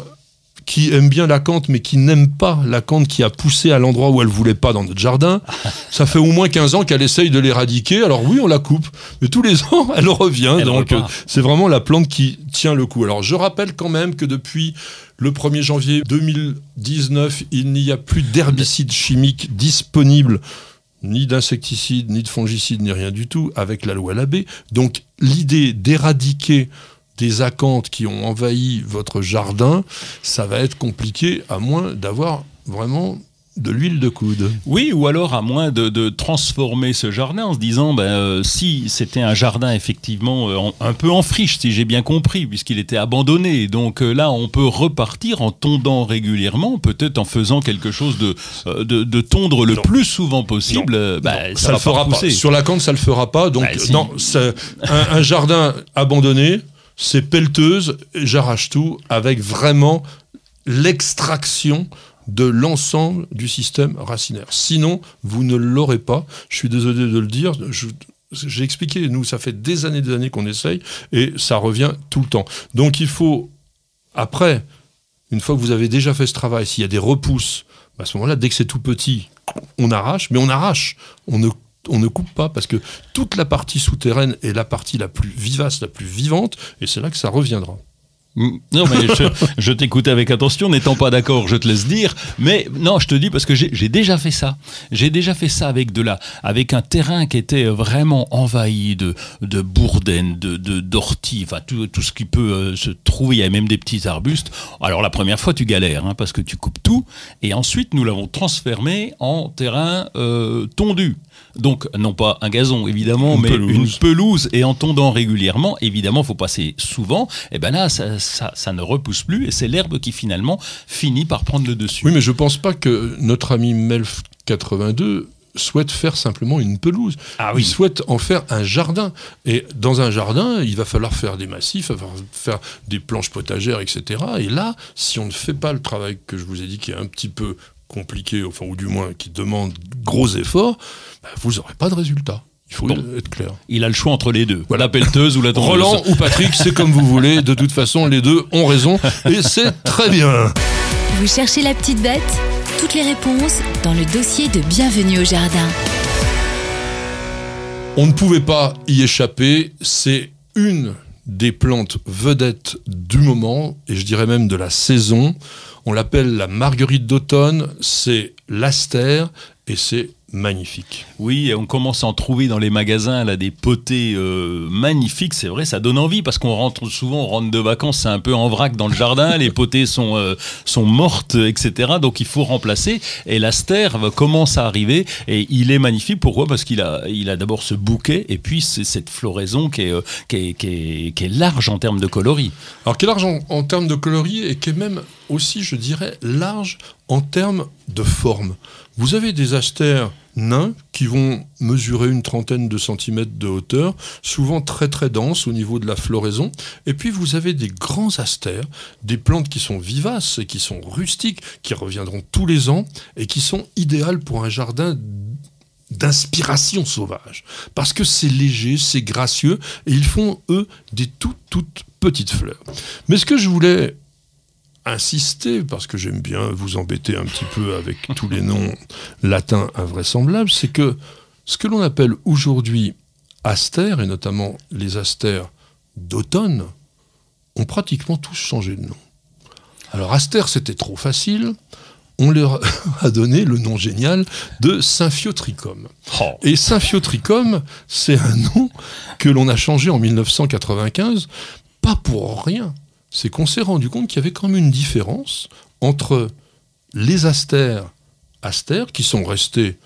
qui aime bien la cante, mais qui n'aime pas la cante qui a poussé à l'endroit où elle voulait pas dans notre jardin. Ça fait au moins 15 ans qu'elle essaye de l'éradiquer. Alors oui, on la coupe, mais tous les ans, elle revient. Elle donc, euh, c'est vraiment la plante qui tient le coup. Alors, je rappelle quand même que depuis le 1er janvier 2019, il n'y a plus d'herbicides chimiques disponibles ni d'insecticides, ni de fongicides, ni rien du tout, avec la loi Labbé. Donc l'idée d'éradiquer des acanthes qui ont envahi votre jardin, ça va être compliqué à moins d'avoir vraiment de l'huile de coude. Oui, ou alors à moins de, de transformer ce jardin en se disant, ben, euh, si c'était un jardin effectivement euh, en- un peu en friche, si j'ai bien compris, puisqu'il était abandonné. Donc euh, là, on peut repartir en tondant régulièrement, peut-être en faisant quelque chose de, de, de tondre le Non. plus souvent possible. ben, Non, ça, ça, le fera pas. Sur la cante, ça le fera pas. Donc si. non, c'est un, un jardin abandonné, c'est pelleteuse. et J'arrache tout avec vraiment l'extraction de l'ensemble du système racinaire. Sinon, vous ne l'aurez pas. Je suis désolé de le dire. J'ai expliqué, nous, ça fait des années des années qu'on essaye et ça revient tout le temps. Donc il faut, après, une fois que vous avez déjà fait ce travail, s'il y a des repousses, à ce moment-là, dès que c'est tout petit, on arrache, mais on arrache. On ne, on ne coupe pas parce que toute la partie souterraine est la partie la plus vivace, la plus vivante, et c'est là que ça reviendra. Mm. Non, mais je, je t'écoutais avec attention, n'étant pas d'accord, je te laisse dire. Mais non, je te dis parce que j'ai déjà fait ça. J'ai déjà fait ça avec de la, avec un terrain qui était vraiment envahi de, de bourdaines, de d'orties, enfin tout, tout ce qui peut euh, se trouver. Il y a même des petits arbustes. Alors la première fois, tu galères hein, parce que tu coupes tout, et ensuite nous l'avons transformé en terrain euh, tondu. Donc non pas un gazon évidemment, Une mais pelouse. une pelouse et en tondant régulièrement, évidemment, faut passer souvent. Et ben là, ça, ça, ça ne repousse plus et c'est l'herbe qui finalement finit par prendre le dessus. Oui, mais je pense pas que notre ami Melf82 souhaite faire simplement une pelouse. Ah Il souhaite en faire un jardin. Et dans un jardin, il va falloir faire des massifs, il va falloir faire des planches potagères, etc. Et là, si on ne fait pas le travail que je vous ai dit qui est un petit peu compliqué, enfin, ou du moins qui demande gros efforts, vous n'aurez pas de résultat. Il faut Bon. être clair. Il a le choix entre les deux. La pelleteuse ou la tondeuse. Roland ou Patrick, c'est comme vous voulez. De toute façon, les deux ont raison. Et c'est très bien. Vous cherchez la petite bête? Toutes les réponses dans le dossier de Bienvenue au Jardin. On ne pouvait pas y échapper, c'est une des plantes vedettes du moment, et je dirais même de la saison. On l'appelle la marguerite d'automne, c'est l'astère, et c'est magnifique. Oui, et on commence à en trouver dans les magasins là des potées euh, magnifiques. C'est vrai, ça donne envie parce qu'on rentre souvent, on rentre de vacances, c'est un peu en vrac dans le jardin. les potées sont euh, sont mortes, etc. Donc il faut remplacer. Et l'astère commence à arriver et il est magnifique. Pourquoi? Parce qu'il a il a d'abord ce bouquet et puis c'est cette floraison qui est, euh, qui est, qui est, qui est large en termes de coloris. Alors qui est large en, en termes de coloris et qui est même aussi, je dirais, large en termes de forme. Vous avez des astères nains qui vont mesurer une trentaine de centimètres de hauteur, souvent très très denses au niveau de la floraison. Et puis vous avez des grands astères, des plantes qui sont vivaces et qui sont rustiques, qui reviendront tous les ans et qui sont idéales pour un jardin d'inspiration sauvage. Parce que c'est léger, c'est gracieux, et ils font, eux, des toutes, toutes petites fleurs. Mais ce que je voulais insister, parce que j'aime bien vous embêter un petit peu avec tous les noms latins invraisemblables, c'est que ce que l'on appelle aujourd'hui astères, et notamment les astères d'automne, ont pratiquement tous changé de nom. Alors astère, c'était trop facile. On leur a donné le nom génial de Symphiotrichum. Oh. Et Symphiotrichum, c'est un nom que l'on a changé en 1995, pas pour rien c'est qu'on s'est rendu compte qu'il y avait quand même une différence entre les astères, astères qui sont restés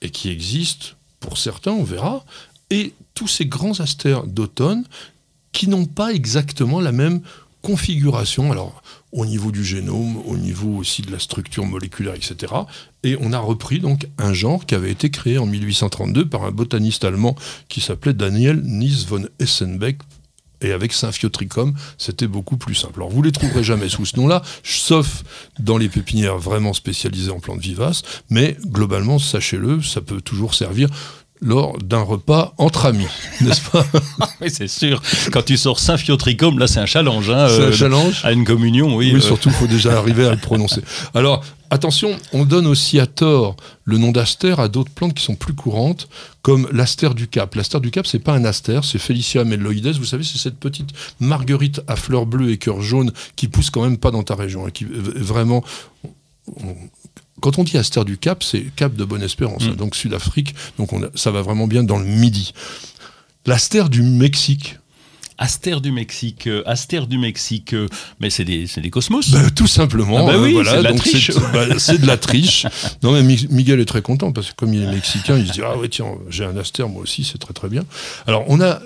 et qui existent pour certains, on verra, et tous ces grands astères d'automne qui n'ont pas exactement la même configuration, alors au niveau du génome, au niveau aussi de la structure moléculaire, etc. Et on a repris donc un genre qui avait été créé en 1832 par un botaniste allemand qui s'appelait Daniel Nies von Essenbeck et avec Symphiotrichum, c'était beaucoup plus simple. Alors, vous les trouverez jamais sous ce nom-là, sauf dans les pépinières vraiment spécialisées en plantes vivaces, mais globalement, sachez-le, ça peut toujours servir lors d'un repas entre amis, n'est-ce pas? Oui, c'est sûr. Quand tu sors Symphiotrichum, là, c'est un challenge. hein, C'est un euh, challenge À une communion, oui. Oui, euh, surtout, il faut déjà arriver à le prononcer. Alors, attention, on donne aussi à tort le nom d'astère à d'autres plantes qui sont plus courantes, comme l'astère du Cap. L'astère du Cap, c'est pas un astère, c'est Felicia melloides. Vous savez, c'est cette petite marguerite à fleurs bleues et cœur jaune qui pousse quand même pas dans ta région, hein, qui euh, vraiment. on- quand on dit astère du Cap, c'est Cap de Bonne-Espérance, hein, donc Sud-Afrique, donc on a- ça va vraiment bien dans le midi. L'astère du Mexique, Astère du Mexique, euh, Astère du Mexique, euh, mais c'est des, des cosmos. Bah, tout simplement. Ah bah euh, oui, voilà, c'est de la donc triche. C'est bah, c'est de la triche. Non, mais Mi- Miguel est très content parce que comme il est mexicain, il se dit Ah ouais, tiens, j'ai un astère, moi aussi, c'est très très bien. Alors, on a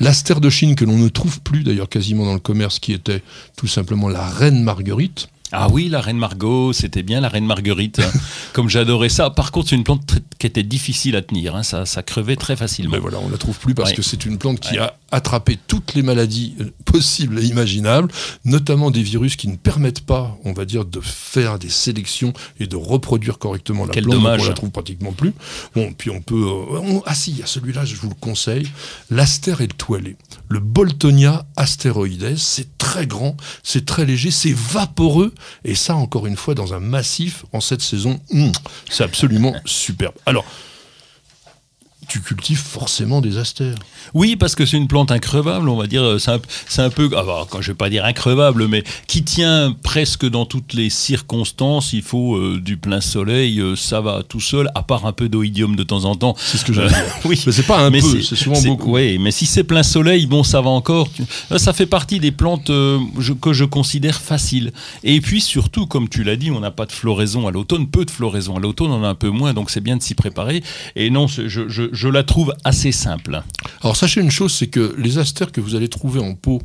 l'astère de Chine que l'on ne trouve plus d'ailleurs quasiment dans le commerce, qui était tout simplement la reine Marguerite. Ah oui, la reine Margot, c'était bien la reine Marguerite. hein. Comme j'adorais ça. Par contre, c'est une plante qui était difficile à tenir. hein. Ça, ça crevait très facilement. Mais voilà, on la trouve plus parce Ouais. que c'est une plante qui a attrapé toutes les maladies euh, possibles et imaginables, notamment des virus qui ne permettent pas, on va dire, de faire des sélections et de reproduire correctement la Quel plante. dommage. on la trouve pratiquement plus. Bon, puis on peut. euh, on- ah si, il y a celui-là, je vous le conseille. L'astère étoilé. Le Boltonia astéroïdes. C'est très grand, c'est très léger, c'est vaporeux. Et ça, encore une fois, dans un massif en cette saison, hum, c'est absolument superbe. Alors. Tu cultives forcément des astères. Oui, parce que c'est une plante increvable, on va dire. euh, C'est un, peu, alors, quand je vais pas dire increvable, mais qui tient presque dans toutes les circonstances. Il faut euh, du plein soleil, euh, ça va tout seul, à part un peu d'oïdium de temps en temps. C'est ce que j'allais dire. Oui. Mais c'est pas un Mais peu, c'est souvent beaucoup. Oui, mais si c'est plein soleil, bon, ça va encore. Ça fait partie des plantes euh, je- que je considère faciles. Et puis surtout, comme tu l'as dit, on n'a pas de floraison à l'automne, peu de floraison à l'automne, on en a un peu moins, donc c'est bien de s'y préparer. Et non, je- je la trouve assez simple. Alors sachez une chose, c'est que les astères que vous allez trouver en pot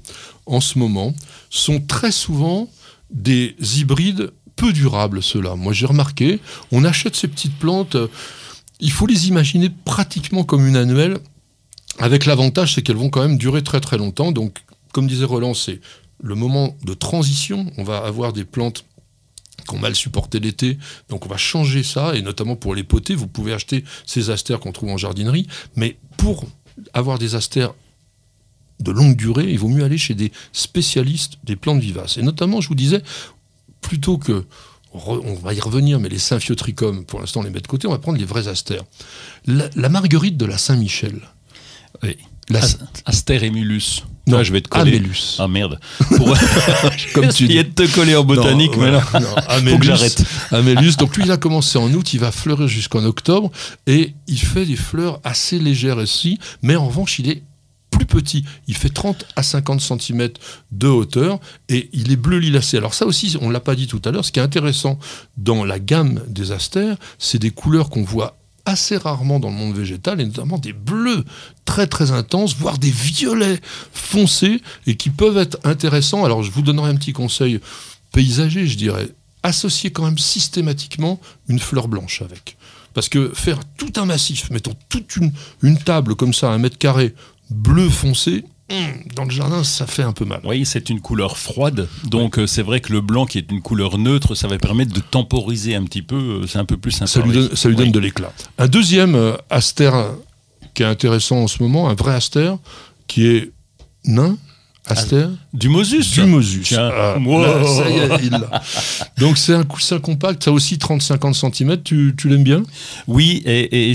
en ce moment sont très souvent des hybrides peu durables, ceux-là. Moi j'ai remarqué, on achète ces petites plantes, euh, il faut les imaginer pratiquement comme une annuelle, avec l'avantage c'est qu'elles vont quand même durer très très longtemps. Donc comme disait Roland, c'est le moment de transition, on va avoir des plantes qui ont mal supporté l'été, donc on va changer ça, et notamment pour les potés, vous pouvez acheter ces astères qu'on trouve en jardinerie, mais pour avoir des astères de longue durée, il vaut mieux aller chez des spécialistes des plantes vivaces. Et notamment, je vous disais, plutôt que on va y revenir, mais les Symphiotrichum, pour l'instant, on les met de côté, on va prendre les vrais astères. La, marguerite de la Saint-Michel. Oui. La... Aster Emulus. Non, je vais te coller. Amélus. Ah merde. Pour... Comme tu dis. de te coller en botanique, mais non. Amélus, Faut que j'arrête. Amélus. Donc lui, il a commencé en août, il va fleurir jusqu'en octobre, et il fait des fleurs assez légères aussi, mais en revanche, il est plus petit. Il fait 30 à 50 cm de hauteur et il est bleu lilacé. Alors ça aussi, on ne l'a pas dit tout à l'heure, ce qui est intéressant dans la gamme des astères, c'est des couleurs qu'on voit assez rarement dans le monde végétal, et notamment des bleus très très intenses, voire des violets foncés, et qui peuvent être intéressants. Alors je vous donnerai un petit conseil paysager, je dirais. Associer quand même systématiquement une fleur blanche avec. Parce que faire tout un massif, mettons toute une, une table comme ça, un mètre carré, bleu foncé, dans le jardin, ça fait un peu mal. Oui, c'est une couleur froide, donc euh, c'est vrai que le blanc qui est une couleur neutre, ça va permettre de temporiser un petit peu, euh, c'est un peu plus sympa. Ça lui donne, ça lui donne de l'éclat. Un deuxième euh, astère qui est intéressant en ce moment, un vrai astère, qui est nain, Aster Du Mosus. Du Mosus. Ah, ça y est, il Donc c'est un coussin compact, ça aussi 30-50 cm, tu, tu l'aimes bien? Oui, et,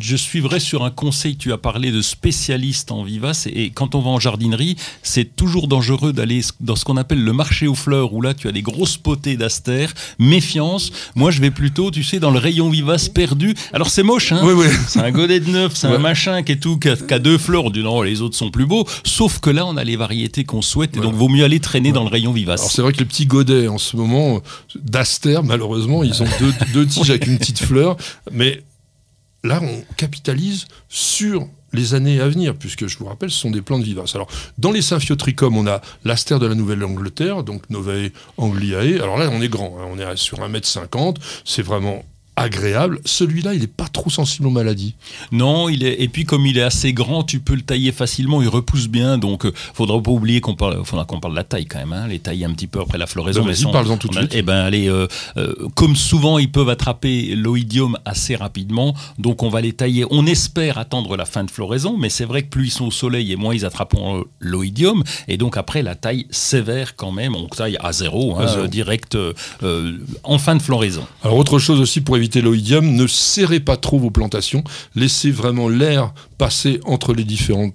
je, suivrai sur un conseil, tu as parlé de spécialiste en vivace, et, quand on va en jardinerie, c'est toujours dangereux d'aller dans ce qu'on appelle le marché aux fleurs, où là tu as des grosses potées d'Aster, méfiance, moi je vais plutôt, tu sais, dans le rayon vivace perdu, alors c'est moche, hein? Oui, oui. c'est un godet de neuf, c'est un machin qui est tout, qui a, deux fleurs, du non, les autres sont plus beaux, sauf que là on a les variétés qu'on souhaite, et donc vaut mieux aller traîner dans le rayon vivace. Alors c'est vrai que les petits godets en ce moment, d'Aster, malheureusement, ils ont deux, deux tiges avec une petite fleur, mais là on capitalise sur les années à venir, puisque je vous rappelle, ce sont des plantes vivaces. Alors, dans les Symphiotrichum, on a l'astère de la Nouvelle-Angleterre, donc Novae angliae. Alors là, on est grand, hein. on est sur 1m50, c'est vraiment agréable. Celui-là, il n'est pas trop sensible aux maladies. Non, il est. Et puis comme il est assez grand, tu peux le tailler facilement. Il repousse bien. Donc, euh, faudra pas oublier qu'on parle. Faudra qu'on parle de la taille quand même. Hein, les tailler un petit peu après la floraison. Ben, vas-y, parle-en tout de suite. Eh ben, allez. Euh, euh, comme souvent, ils peuvent attraper l'oïdium assez rapidement. Donc, on va les tailler. On espère attendre la fin de floraison, mais c'est vrai que plus ils sont au soleil et moins ils attraperont l'oïdium. Et donc après, la taille sévère quand même. On taille à zéro, hein, direct en fin de floraison. Alors autre chose aussi pour éviter ne serrez pas trop vos plantations, laissez vraiment l'air passer entre les différentes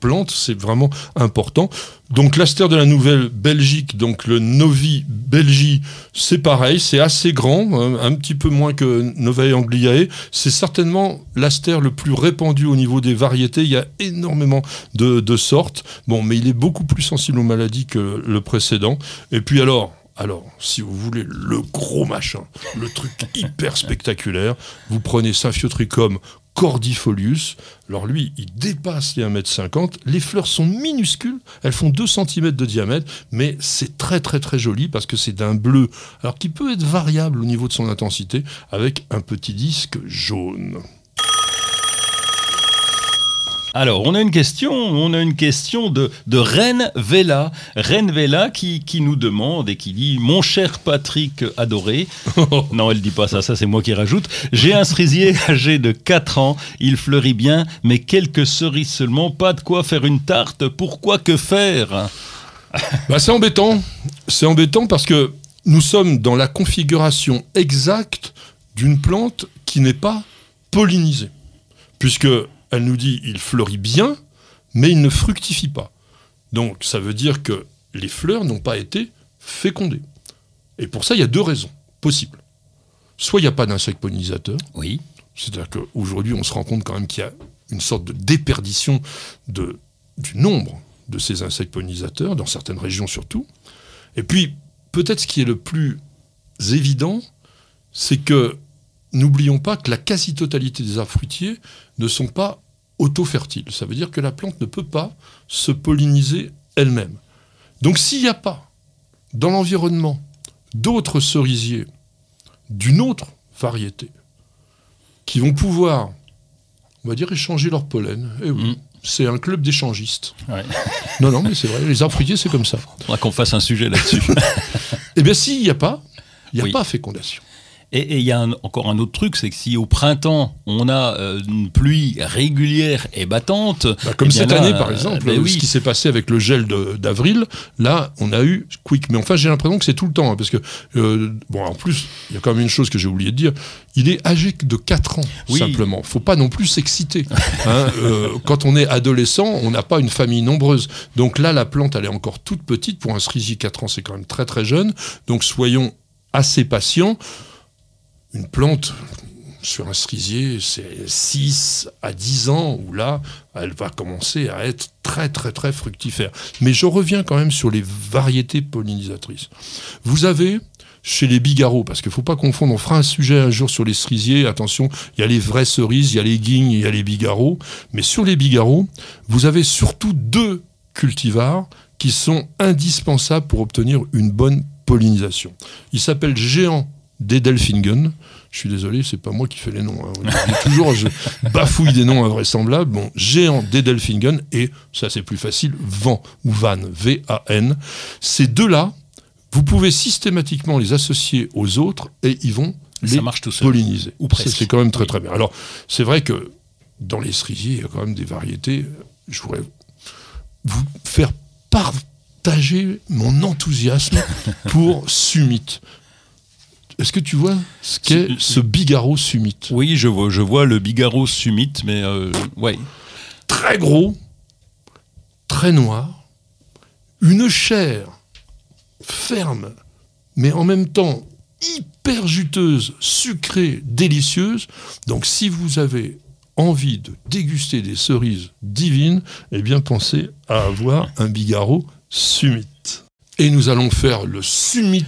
plantes, c'est vraiment important. Donc l'astère de la Nouvelle Belgique, donc le Novi Belgi, c'est pareil, c'est assez grand, un petit peu moins que Novae Angliae. C'est certainement l'astère le plus répandu au niveau des variétés. Il y a énormément de, de sortes. Bon, mais il est beaucoup plus sensible aux maladies que le précédent. Et puis alors, alors, si vous voulez le gros machin, le truc hyper spectaculaire, vous prenez Symphiotrichum cordifolius. Alors lui, il dépasse les 1m50. Les fleurs sont minuscules, elles font 2 cm de diamètre, mais c'est très très très joli parce que c'est d'un bleu, alors qui peut être variable au niveau de son intensité, avec un petit disque jaune. Alors, on a une question, on a une question de, de Reine Vella. Reine Vella qui, qui nous demande et qui dit Mon cher Patrick adoré. non, elle dit pas ça, ça c'est moi qui rajoute. J'ai un cerisier âgé de 4 ans, il fleurit bien, mais quelques cerises seulement, pas de quoi faire une tarte. Pourquoi que faire? Bah, C'est embêtant. C'est embêtant parce que nous sommes dans la configuration exacte d'une plante qui n'est pas pollinisée. Puisque elle nous dit il fleurit bien, mais il ne fructifie pas. Donc ça veut dire que les fleurs n'ont pas été fécondées. Et pour ça, il y a deux raisons possibles. Soit il n'y a pas d'insectes pollinisateurs. Oui. C'est-à-dire qu'aujourd'hui, on se rend compte quand même qu'il y a une sorte de déperdition de, du nombre de ces insectes pollinisateurs, dans certaines régions surtout. Et puis, peut-être ce qui est le plus évident, c'est que n'oublions pas que la quasi-totalité des arbres fruitiers ne sont pas auto-fertiles. Ça veut dire que la plante ne peut pas se polliniser elle-même. Donc s'il n'y a pas dans l'environnement d'autres cerisiers d'une autre variété qui vont pouvoir, on va dire, échanger leur pollen, eh oui, mm. c'est un club d'échangistes. Non, non, mais c'est vrai, les arbres fruitiers, c'est comme ça. On va qu'on fasse un sujet là-dessus. eh bien, s'il n'y a pas, il n'y a pas fécondation. Et il y a un- encore un autre truc, c'est que si au printemps on a euh, une pluie régulière et battante, Bah, comme eh bien cette là, année, par euh, exemple, ben ce qui s'est passé avec le gel d'avril, là, on a eu Quick. Mais enfin, j'ai l'impression que c'est tout le temps, hein, parce que, euh, bon, en plus, il y a quand même une chose que j'ai oublié de dire, il est âgé de 4 ans, Oui. simplement. faut pas non plus s'exciter. hein. Euh, quand on est adolescent, on n'a pas une famille nombreuse. Donc là, la plante, elle est encore toute petite. Pour un cerisier, 4 ans, c'est quand même très très jeune. Donc soyons assez patients. Une plante, sur un cerisier, c'est 6 à 10 ans où là, elle va commencer à être très très très fructifère. Mais je reviens quand même sur les variétés pollinisatrices. Vous avez chez les bigarreaux, parce qu'il ne faut pas confondre, on fera un sujet un jour sur les cerisiers, attention, il y a les vraies cerises, il y a les guignes, il y a les bigarreaux, mais sur les bigarreaux, vous avez surtout deux cultivars qui sont indispensables pour obtenir une bonne pollinisation. Ils s'appellent géant d'Edelfingen. Je suis désolé, c'est pas moi qui fais les noms. hein. Toujours, je bafouille des noms invraisemblables. Bon, géant d'Edelfingen et, ça c'est plus facile, Van ou Van, V-A-N. Ces deux-là, vous pouvez systématiquement les associer aux autres et ils vont Ça les marche tout seul. polliniser. Ou presque. C'est quand même très très bien. Alors, c'est vrai que dans les cerisiers, il y a quand même des variétés. Je voudrais vous faire partager mon enthousiasme pour Summit. Est-ce que tu vois ce qu'est ce bigarreau Summit? Oui, je vois, je vois le Bigaro Summit, mais euh, ouais. Très gros, très noir, une chair ferme, mais en même temps hyper juteuse, sucrée, délicieuse. Donc si vous avez envie de déguster des cerises divines, eh bien pensez à avoir un bigarreau Summit. Et nous allons faire le summit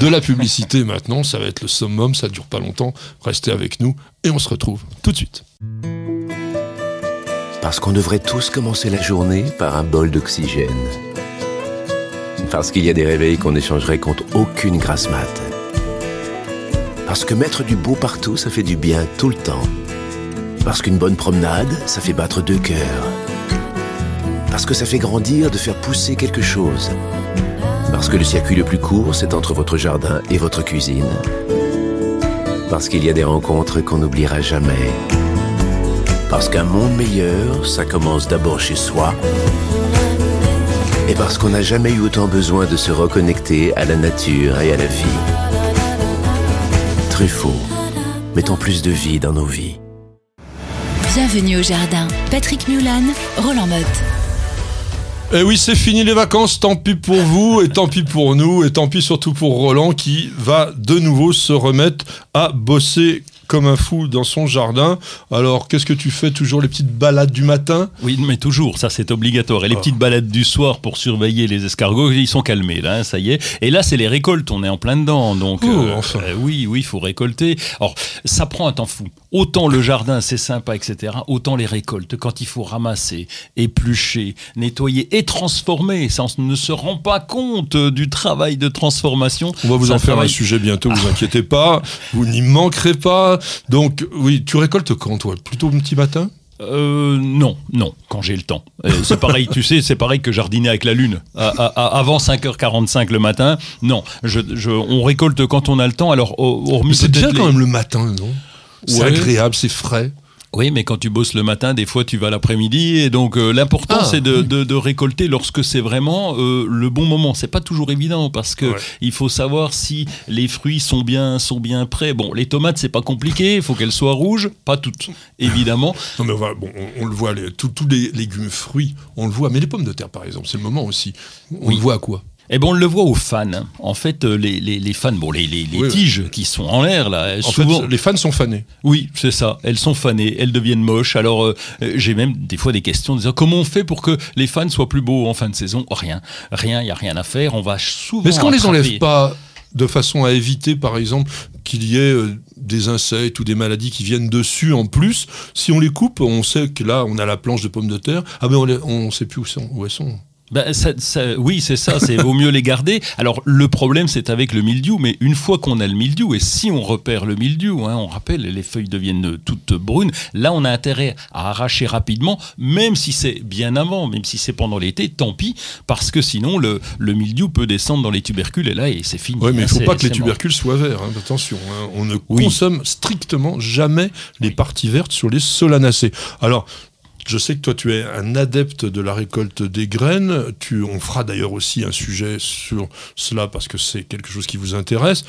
de la publicité maintenant. Ça va être le summum, ça dure pas longtemps. Restez avec nous et on se retrouve tout de suite. Parce qu'on devrait tous commencer la journée par un bol d'oxygène. Parce qu'il y a des réveils qu'on échangerait contre aucune grasse mat. Parce que mettre du beau partout, ça fait du bien tout le temps. Parce qu'une bonne promenade, ça fait battre deux cœurs. Parce que ça fait grandir de faire pousser quelque chose. Parce que le circuit le plus court, c'est entre votre jardin et votre cuisine. Parce qu'il y a des rencontres qu'on n'oubliera jamais. Parce qu'un monde meilleur, ça commence d'abord chez soi. Et parce qu'on n'a jamais eu autant besoin de se reconnecter à la nature et à la vie. Truffaut, mettons plus de vie dans nos vies. Bienvenue au jardin. Patrick Mulan, Roland Motte. Eh oui, c'est fini les vacances, tant pis pour vous, et tant pis pour nous, et tant pis surtout pour Roland qui va de nouveau se remettre à bosser comme un fou dans son jardin. Alors, qu'est-ce que tu fais Toujours les petites balades du matin? Oui, mais toujours, ça c'est obligatoire. Et les Ah. petites balades du soir pour surveiller les escargots, ils sont calmés là, hein, ça y est. Et là, c'est les récoltes, on est en plein dedans. Donc, Oh, enfin. euh, oui, oui, il faut récolter. Alors, ça prend un temps fou. Autant le jardin, c'est sympa, etc. Autant les récoltes, quand il faut ramasser, éplucher, nettoyer et transformer. Ça, on ne se rend pas compte euh, du travail de transformation. On va vous en faire un sujet bientôt, vous inquiétez pas, vous n'y manquerez pas. Donc, oui, tu récoltes quand toi? Plutôt le petit matin? Euh, non, non, quand j'ai le temps. C'est pareil, tu sais, c'est pareil que jardiner avec la lune. À- à- à- avant 5h45 le matin, non. Je, je- on récolte quand on a le temps. Alors, hormis c'est bien peut-être quand les- même le matin, non? C'est Ouais. agréable, c'est frais. Oui, mais quand tu bosses le matin, des fois tu vas l'après-midi. Et donc, euh, l'important, Ah, c'est de, oui. de- de récolter lorsque c'est vraiment euh, le bon moment. C'est pas toujours évident parce que Ouais. il faut savoir si les fruits sont bien, sont bien prêts. Bon, les tomates, c'est pas compliqué. Il faut qu'elles soient rouges. Pas toutes, évidemment. Non mais voilà, bon, on, on le voit, les- tous les légumes, fruits, on le voit. Mais les pommes de terre, par exemple, c'est le moment aussi. On Oui. le voit à quoi? Eh ben, on le voit aux fans. En fait, euh, les, les, les fans, bon, les, les, les Oui, oui. tiges qui sont en l'air, là, En souvent. fait, les fans sont fanés. Oui, c'est ça. Elles sont fanées, elles deviennent moches. Alors, euh, euh, j'ai même des fois des questions en disant comment on fait pour que les fans soient plus beaux en fin de saison? Rien. Rien, il n'y a rien à faire. On va souvent. Mais est-ce qu'on les enlève pas de façon à éviter, par exemple, qu'il y ait euh, des insectes ou des maladies qui viennent dessus en plus? Si on les coupe, on sait que là, on a la planche de pommes de terre. Ah mais on, on sait plus où, sont- où elles sont. Bah, ça- ça- oui, c'est ça, c'est vaut mieux les garder. Alors le problème c'est avec le mildiou, mais une fois qu'on a le mildiou, et si on repère le mildiou, hein, on rappelle, les feuilles deviennent toutes brunes, là on a intérêt à arracher rapidement, même si c'est bien avant, même si c'est pendant l'été, tant pis, parce que sinon le, le mildiou peut descendre dans les tubercules et là et c'est fini. Ouais, mais il ne faut c'est- pas que les tubercules soient verts. hein, attention, hein. on ne Oui. consomme strictement jamais les parties vertes sur les solanacées. Alors. Je sais que toi, tu es un adepte de la récolte des graines. Tu, on fera d'ailleurs aussi un sujet sur cela parce que c'est quelque chose qui vous intéresse.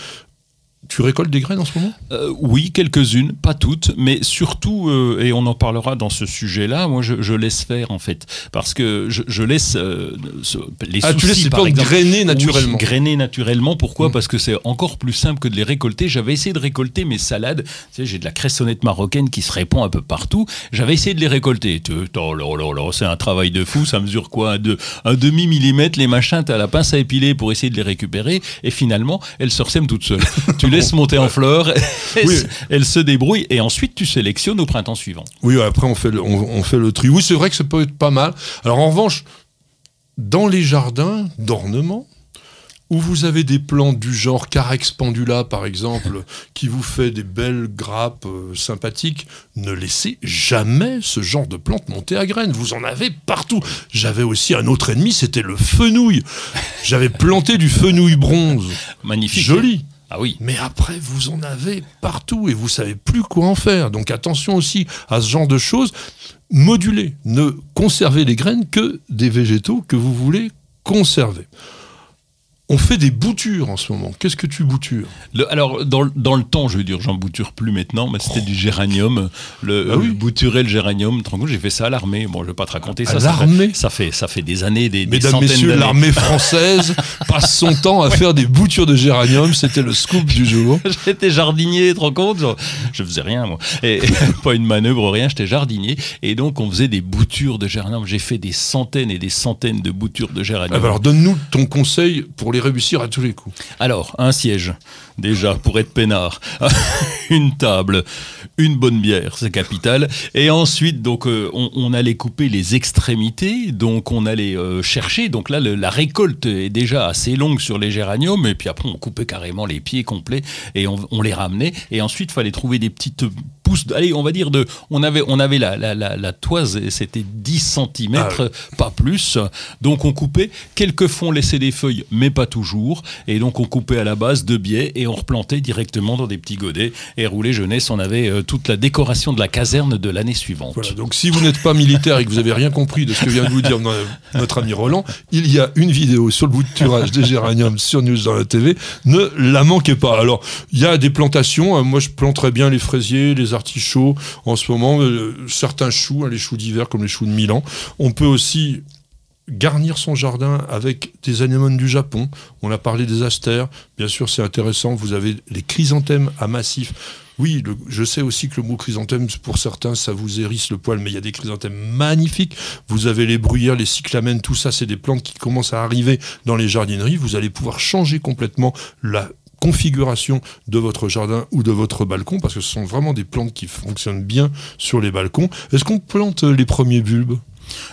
Tu récoltes des graines en ce moment? Euh, oui, quelques-unes, pas toutes, mais surtout, euh, et on en parlera dans ce sujet-là, moi je, je laisse faire en fait, parce que je, je laisse euh, ce- les Ah, tu laisses les plantes exemple. grainer naturellement. Oui, grainer naturellement. Pourquoi? Mm. Parce que c'est encore plus simple que de les récolter. J'avais essayé de récolter mes salades. Tu sais, j'ai de la cressonnette marocaine qui se répand un peu partout. J'avais essayé de les récolter. Oh là là là, c'est un travail de fou. Ça mesure quoi? Un, de- un demi millimètre les machins. T'as la pince à épiler pour essayer de les récupérer. Et finalement, elles se ressèment toutes seules. tu laisses monter en fleurs. elles, Oui. se- débrouillent. Et ensuite, tu sélectionnes au printemps suivant. Oui, après on fait le, on, on fait le tri. Oui, c'est vrai que ça peut être pas mal. Alors en revanche, dans les jardins d'ornement, où vous avez des plantes du genre Carex pendula, par exemple, qui vous fait des belles grappes euh, sympathiques, ne laissez jamais ce genre de plante monter à graines. Vous en avez partout. J'avais aussi un autre ennemi, c'était le fenouil. J'avais planté du fenouil bronze. Magnifique. Joli. Ah oui. Mais après, vous en avez partout et vous savez plus quoi en faire. Donc attention aussi à ce genre de choses. Moduler, ne conservez les graines que des végétaux que vous voulez conserver. On fait des boutures en ce moment. Qu'est-ce que tu boutures? Le- alors, dans, le- dans le temps, je veux dire, j'en bouture plus maintenant, mais c'était du géranium. Le, Ah oui. le bouturer le géranium, compte, j'ai fait ça à l'armée. Bon, je vais pas te raconter À ça. l'armée ça fait, ça fait des années, des, des Mesdames, centaines messieurs, l'armée française passe son temps à faire des boutures de géranium. C'était le scoop du jour. J'étais jardinier, te rends compte? Genre, Je faisais rien, moi. Et, pas une manœuvre, rien, j'étais jardinier. Et donc, on faisait des boutures de géranium. J'ai fait des centaines et des centaines de boutures de géranium. Ah bah alors donne-nous ton conseil pour les réussir à tous les coups. Alors, un siège, déjà, pour être peinard. une table, une bonne bière, c'est capital. Et ensuite, donc, euh, on, on allait couper les extrémités, donc on allait euh, chercher. Donc là, le- la récolte est déjà assez longue sur les géraniums, et puis après, on coupait carrément les pieds complets et on, on les ramenait. Et ensuite, il fallait trouver des petites pousses. allez, on va dire de. On avait, on avait la, la, la, la toise, c'était 10 cm, Ah pas plus. Donc on coupait. Quelquefois, on laissait des feuilles, mais pas toujours. Et donc on coupait à la base de biais et on replantait directement dans des petits godets. Et rouler jeunesse, on avait euh, toute la décoration de la caserne de l'année suivante. Donc si vous n'êtes pas militaire et que vous avez rien compris de ce que vient de vous dire no- notre ami Roland, il y a une vidéo sur le bouturage des géraniums sur News dans la TV. Ne la manquez pas. Alors, il y a des plantations. Euh, Moi, je planterais bien les fraisiers, les artichauts. En ce moment, euh, certains choux, hein, les choux d'hiver comme les choux de Milan. On peut aussi garnir son jardin avec des anémones du Japon. On a parlé des astères. Bien sûr, c'est intéressant. Vous avez les chrysanthèmes à massif. Oui, je sais aussi que le mot chrysanthème, pour certains, ça vous hérisse le poil, mais il y a des chrysanthèmes magnifiques. Vous avez les bruyères, les cyclamènes, tout ça, c'est des plantes qui commencent à arriver dans les jardineries. Vous allez pouvoir changer complètement la configuration de votre jardin ou de votre balcon, parce que ce sont vraiment des plantes qui fonctionnent bien sur les balcons. Est-ce qu'on plante les premiers bulbes?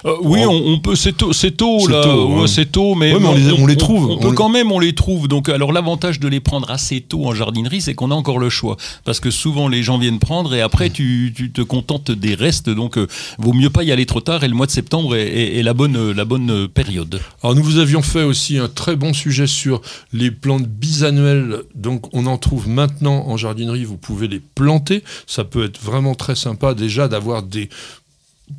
Euh, oui, Oh. on, on peut. C'est tôt, c'est tôt C'est là. tôt, Ouais, c'est tôt, mais, Ouais, mais on les- on les trouve. On, peut quand même, on les trouve. Donc, alors l'avantage de les prendre assez tôt en jardinerie, c'est qu'on a encore le choix, parce que souvent les gens viennent prendre et après tu, tu te contentes des restes. Donc, euh, vaut mieux pas y aller trop tard. Et le mois de septembre est, est- est la bonne, la bonne période. Alors nous vous avions fait aussi un très bon sujet sur les plantes bisannuelles. Donc on en trouve maintenant en jardinerie, vous pouvez les planter. Ça peut être vraiment très sympa déjà d'avoir des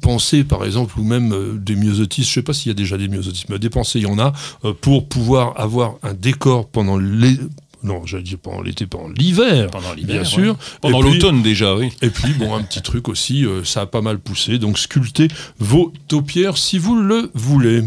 pensées par exemple ou même euh, des myosotis, je sais pas s'il y a déjà des myosotis, mais des pensées il y en a euh, pour pouvoir avoir un décor pendant les non, j'allais dire pendant l'été, pendant l'hiver, Pendant l'hiver, bien sûr. ouais. Pendant l'automne déjà, oui. et puis, bon, un petit truc aussi, euh, ça a pas mal poussé. Donc, sculptez vos taupières si vous le voulez.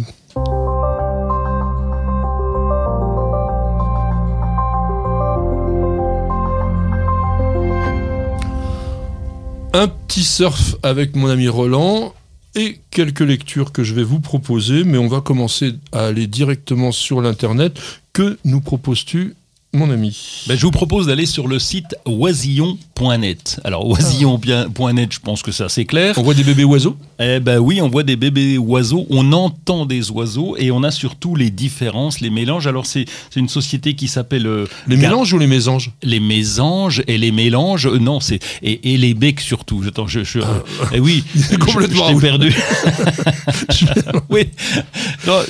Un petit surf avec mon ami Roland et quelques lectures que je vais vous proposer, mais on va commencer à aller directement sur l'Internet. Que nous proposes-tu, mon ami? Ben, je vous propose d'aller sur le site oisillon.net. Alors, oisillon.net, je pense que c'est assez clair. On voit des bébés oiseaux? Eh ben oui, on voit des bébés oiseaux, on entend des oiseaux et on a surtout les différences, les mélanges. Alors c'est une société qui s'appelle euh, Les Gar- mélanges ou les mésanges? Les mésanges et les mélanges. euh, non, c'est et, et les becs surtout. Attends, je, je eh oui, complètement je, perdu. oui,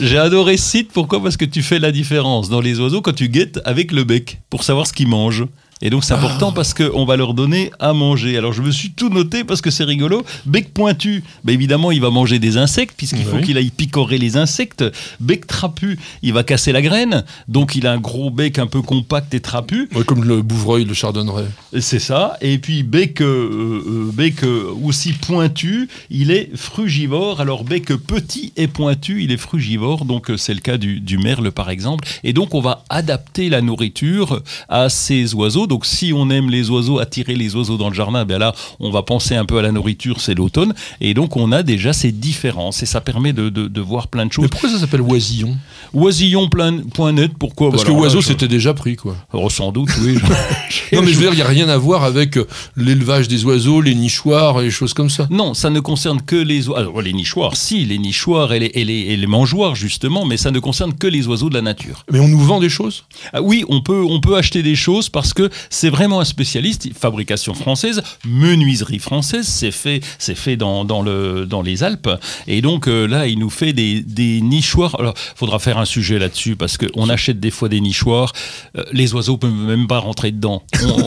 j'ai adoré ce site. Pourquoi? Parce que tu fais la différence dans les oiseaux quand tu guettes avec le bec pour savoir ce qu'ils mangent. Et donc c'est important parce qu'on va leur donner à manger. Alors je me suis tout noté parce que c'est rigolo. Bec pointu, ben évidemment il va manger des insectes puisqu'il faut qu'il aille picorer les insectes. Bec trapu, il va casser la graine. Donc il a un gros bec un peu compact et trapu. Ouais, Comme le bouvreuil, le chardonneret. C'est ça. Et puis bec, euh, euh, bec euh, aussi pointu, il est frugivore. Alors bec petit et pointu, il est frugivore. Donc c'est le cas du, du merle par exemple. Et donc on va adapter la nourriture à ces oiseaux. Donc si on aime les oiseaux, attirer les oiseaux dans le jardin, ben là on va penser un peu à la nourriture, c'est l'automne. Et donc on a déjà ces différences et ça permet de, de- de voir plein de Mais choses. pourquoi ça s'appelle oisillon? Oisillon.net, pourquoi? Parce que oiseau, je- c'était déjà pris, quoi. Oh, sans doute, oui. Non, mais je veux dire, il n'y a rien à voir avec euh, l'élevage des oiseaux, les nichoirs et les choses comme ça. Non, ça ne concerne que les oiseaux. Alors, les nichoirs, si, les nichoirs et les, et les- et les mangeoires, justement, mais ça ne concerne que les oiseaux de la nature. Mais on nous vend des choses? Ah oui, on peut, on peut acheter des choses parce que c'est vraiment un spécialiste. Fabrication française, menuiserie française, c'est fait, c'est fait dans, dans, le, dans les Alpes. Et donc euh, là, il nous fait des, des nichoirs. Alors, faudra faire un sujet là-dessus parce qu'on achète des fois des nichoirs. euh, les oiseaux peuvent même pas rentrer dedans.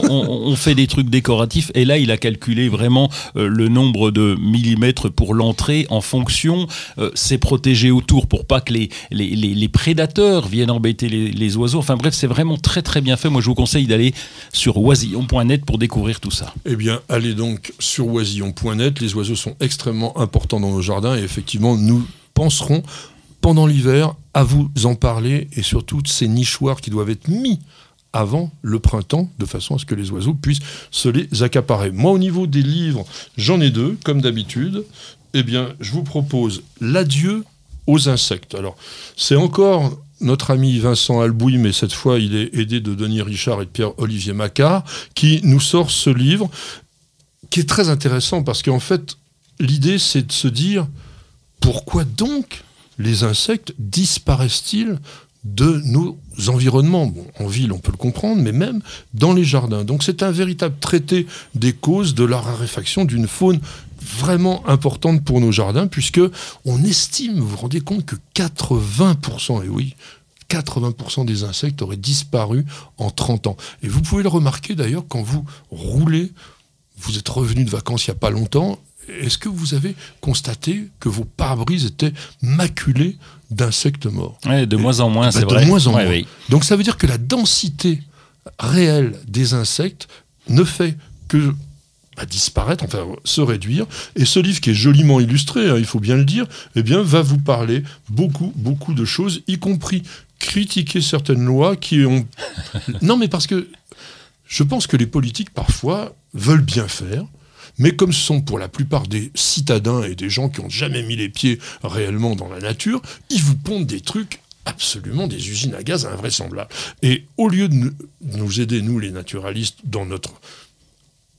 On, fait des trucs décoratifs et là, il a calculé vraiment euh, le nombre de millimètres pour l'entrée en fonction. c'est protégé autour pour pas que les, les, les- les prédateurs viennent embêter les, les oiseaux. Enfin bref, c'est vraiment très très bien fait. Moi, je vous conseille d'aller sur oisillon.net pour découvrir tout ça. Eh bien, allez donc sur oisillon.net. Les oiseaux sont extrêmement importants dans nos jardins et effectivement, nous penserons pendant l'hiver à vous en parler et surtout ces nichoirs qui doivent être mis avant le printemps, de façon à ce que les oiseaux puissent se les accaparer. Moi, au niveau des livres, j'en ai deux, comme d'habitude. Eh bien, je vous propose L'adieu aux insectes. Alors, c'est encore notre ami Vincent Albouy, mais cette fois, il est aidé de Denis Richard et de Pierre-Olivier Macquart, qui nous sort ce livre, qui est très intéressant, parce qu'en fait, l'idée, c'est de se dire, pourquoi donc les insectes disparaissent-ils de nos environnements? En ville, on peut le comprendre, mais même dans les jardins. Donc c'est un véritable traité des causes de la raréfaction d'une faune vraiment importante pour nos jardins, puisque on estime, vous vous rendez compte, que 80%, et oui, 80% des insectes auraient disparu en 30 ans. Et vous pouvez le remarquer d'ailleurs quand vous roulez, vous êtes revenu de vacances il n'y a pas longtemps, est-ce que vous avez constaté que vos pare-brises étaient maculés d'insectes morts? Ouais, de moins en moins, Bah, c'est de vrai. moins en Ouais, moins. oui. Donc ça veut dire que la densité réelle des insectes ne fait que bah, disparaître, enfin se réduire. Et ce livre qui est joliment illustré, hein, il faut bien le dire, eh bien va vous parler beaucoup, beaucoup de choses, y compris critiquer certaines lois qui ont... non mais parce que je pense que les politiques parfois veulent bien faire, mais comme ce sont pour la plupart des citadins et des gens qui ont jamais mis les pieds réellement dans la nature, ils vous pondent des trucs absolument des usines à gaz invraisemblables. Et au lieu de nous aider, nous les naturalistes, dans notre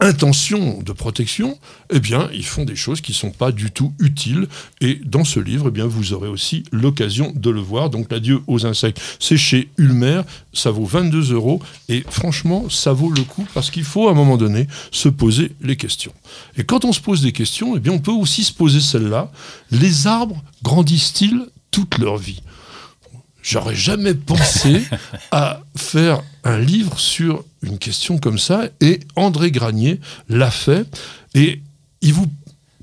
intention de protection, eh bien, ils font des choses qui ne sont pas du tout utiles. Et dans ce livre, eh bien, vous aurez aussi l'occasion de le voir. Donc, l'adieu aux insectes, c'est chez Ulmer. Ça vaut 22 euros. Et franchement, ça vaut le coup parce qu'il faut, à un moment donné, se poser les questions. Et quand on se pose des questions, eh bien, on peut aussi se poser celle-là. Les arbres grandissent-ils toute leur vie? J'aurais jamais pensé à faire un livre sur une question comme ça, et André Granier l'a fait, et il vous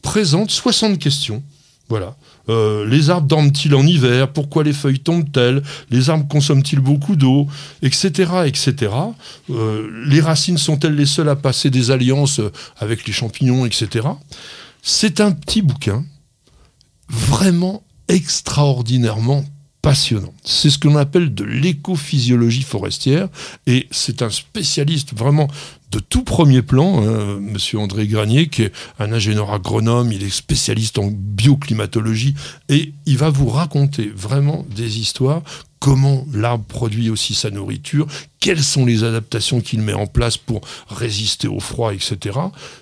présente 60 questions. Voilà. Euh, les arbres dorment-ils en hiver? Pourquoi les feuilles tombent-elles? Les arbres consomment-ils beaucoup d'eau? Etc. etc. Euh, les racines sont-elles les seules à passer des alliances avec les champignons Etc. C'est un petit bouquin vraiment extraordinairement passionnant. C'est ce qu'on appelle de l'écophysiologie forestière et c'est un spécialiste vraiment de tout premier plan, hein, monsieur André Granier, qui est un ingénieur agronome, il est spécialiste en bioclimatologie et il va vous raconter vraiment des histoires comment l'arbre produit aussi sa nourriture, quelles sont les adaptations qu'il met en place pour résister au froid, etc.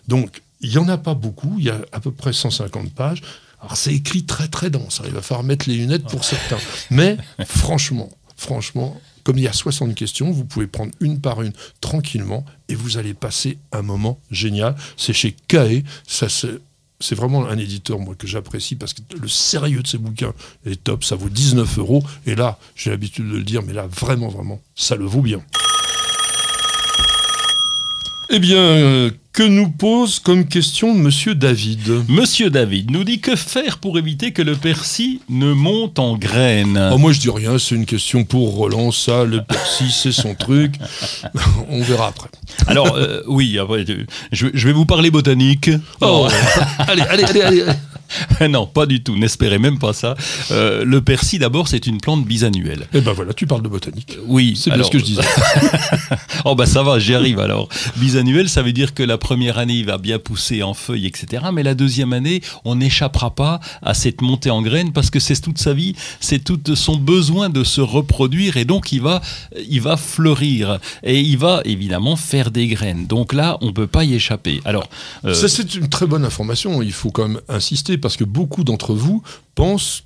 Donc, il n'y en a pas beaucoup, il y a à peu près 150 pages. Alors c'est écrit très très dense, hein. il va falloir mettre les lunettes pour certains. Mais franchement, franchement, comme il y a 60 questions, vous pouvez prendre une par une tranquillement et vous allez passer un moment génial. C'est chez CAE, ça c'est c'est vraiment un éditeur moi que j'apprécie parce que le sérieux de ces bouquins est top, ça vaut 19 euros et là j'ai l'habitude de le dire mais là vraiment vraiment ça le vaut bien. Eh bien, euh, que nous pose comme question Monsieur David Monsieur David nous dit que faire pour éviter que le persil ne monte en graines oh, Moi je dis rien, c'est une question pour Roland, ça, le persil c'est son truc, on verra après. Alors euh, oui, après, je, je, vais vous parler botanique. Oh, allez, allez, allez, allez. non, pas du tout. N'espérez même pas ça. Euh, le persil, d'abord, c'est une plante bisannuelle. Eh ben voilà, tu parles de botanique. Oui. C'est bien ce que je disais. oh bah ça va, j'y arrive alors. Bisannuel, ça veut dire que la première année, il va bien pousser en feuilles, etc. Mais la deuxième année, on n'échappera pas à cette montée en graines parce que c'est toute sa vie, c'est tout son besoin de se reproduire et donc il va, il va fleurir et il va évidemment faire des graines. Donc là, on peut pas y échapper. Alors, euh, ça c'est une très bonne information. Il faut quand même insister parce que beaucoup d'entre vous pensent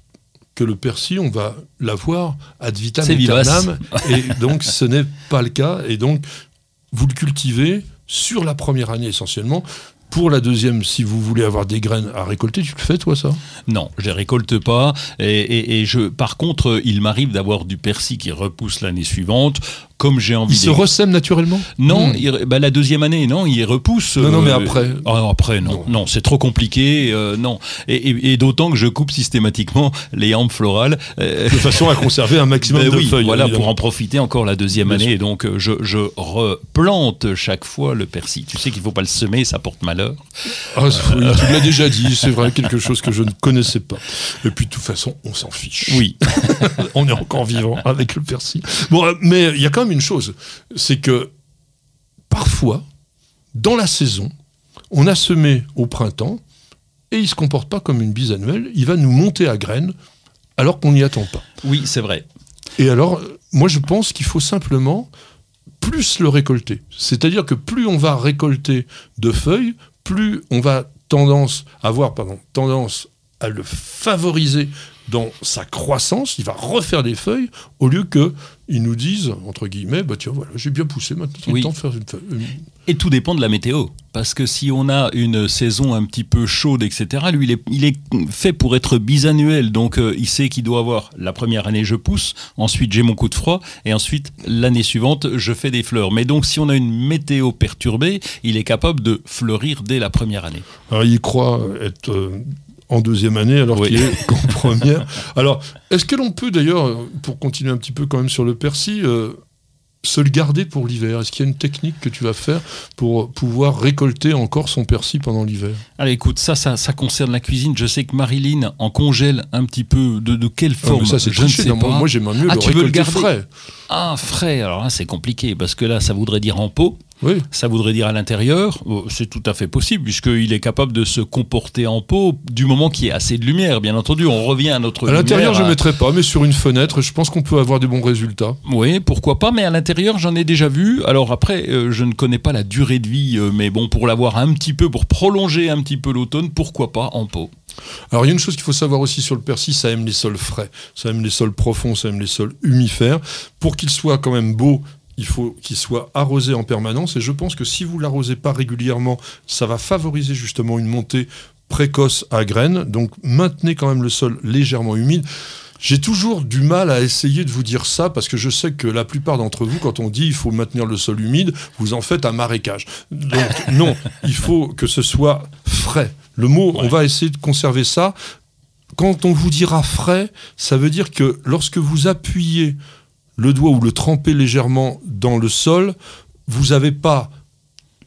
que le persil, on va l'avoir ad vitam aeternam, et donc ce n'est pas le cas. Et donc, vous le cultivez sur la première année essentiellement, pour la deuxième, si vous voulez avoir des graines à récolter, tu le fais toi ça? Non, je les récolte pas. Et, je, par contre, il m'arrive d'avoir du persil qui repousse l'année suivante comme j'ai envie. Il se ressème naturellement Non, hmm. bah, la deuxième année, non, il repousse. Non, non, mais euh, après. Ah, après, non, non, c'est trop compliqué, euh, non. Et, d'autant que je coupe systématiquement les hampes florales. Euh, de façon à conserver un maximum ben de feuilles. Voilà, pour en profiter encore la deuxième année. Et donc, je, je, replante chaque fois le persil. Tu sais qu'il ne faut pas le semer, ça porte malheur. Ah, tu l'as déjà dit, c'est vrai, quelque chose que je ne connaissais pas. Et puis, de toute façon, on s'en fiche. Oui. on est encore vivant avec le persil. Bon, mais il y a quand même une chose, c'est que parfois, dans la saison, on a semé au printemps et il ne se comporte pas comme une bise annuelle, il va nous monter à graines alors qu'on n'y attend pas. Oui, c'est vrai. Et alors, moi je pense qu'il faut simplement plus le récolter. C'est-à-dire que plus on va récolter de feuilles, plus on va tendance avoir pardon, tendance à le favoriser dans sa croissance, il va refaire des feuilles au lieu que ils nous disent entre guillemets bah tiens voilà j'ai bien poussé maintenant c'est le temps de faire une feuille. Et tout dépend de la météo parce que si on a une saison un petit peu chaude etc lui il est, il est fait pour être bisannuel donc euh, il sait qu'il doit avoir la première année je pousse ensuite j'ai mon coup de froid et ensuite l'année suivante je fais des fleurs mais donc si on a une météo perturbée il est capable de fleurir dès la première année. Alors il croit être euh, en deuxième année alors qu'il est en première. Alors, est-ce que l'on peut d'ailleurs, pour continuer un petit peu quand même sur le persil, euh, se le garder pour l'hiver? Est-ce qu'il y a une technique que tu vas faire pour pouvoir récolter encore son persil pendant l'hiver? Allez, écoute, ça, ça, ça, concerne la cuisine. Je sais que Marilyn en congèle un petit peu. De, de quelle ah, forme Ça, c'est je ne sais pas. Moi, j'aimerais mieux ah, le tu récolter veux le frais. Ah, frais. Alors là, c'est compliqué parce que là, ça voudrait dire en pot. Oui. Ça voudrait dire à l'intérieur, oh, c'est tout à fait possible, puisqu'il est capable de se comporter en pot du moment qu'il y a assez de lumière, bien entendu. On revient à notre. À l'intérieur, je ne mettrais pas, mais sur une fenêtre, je pense qu'on peut avoir des bons résultats. Oui, pourquoi pas, mais à l'intérieur, j'en ai déjà vu. Alors après, euh, je ne connais pas la durée de vie, euh, mais bon, pour l'avoir un petit peu, pour prolonger un petit peu l'automne, pourquoi pas en pot? Alors il y a une chose qu'il faut savoir aussi sur le persil, ça aime les sols frais, ça aime les sols profonds, ça aime les sols humifères. Pour qu'il soit quand même beau il faut qu'il soit arrosé en permanence. Et je pense que si vous l'arrosez pas régulièrement, ça va favoriser justement une montée précoce à graines. Donc maintenez quand même le sol légèrement humide. J'ai toujours du mal à essayer de vous dire ça parce que je sais que la plupart d'entre vous, quand on dit il faut maintenir le sol humide, vous en faites un marécage. Donc non, il faut que ce soit frais. Le mot, on va essayer de conserver ça. Quand on vous dira frais, ça veut dire que lorsque vous appuyez le doigt ou le tremper légèrement dans le sol, vous n'avez pas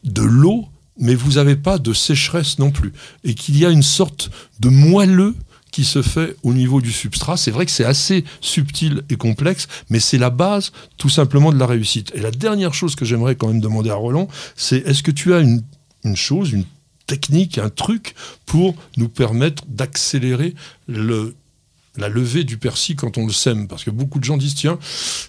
de l'eau, mais vous n'avez pas de sécheresse non plus. Et qu'il y a une sorte de moelleux qui se fait au niveau du substrat. C'est vrai que c'est assez subtil et complexe, mais c'est la base tout simplement de la réussite. Et la dernière chose que j'aimerais quand même demander à Roland, c'est est-ce que tu as une, chose, une technique, un truc pour nous permettre d'accélérer le la levée du persil quand on le sème. Parce que beaucoup de gens disent tiens,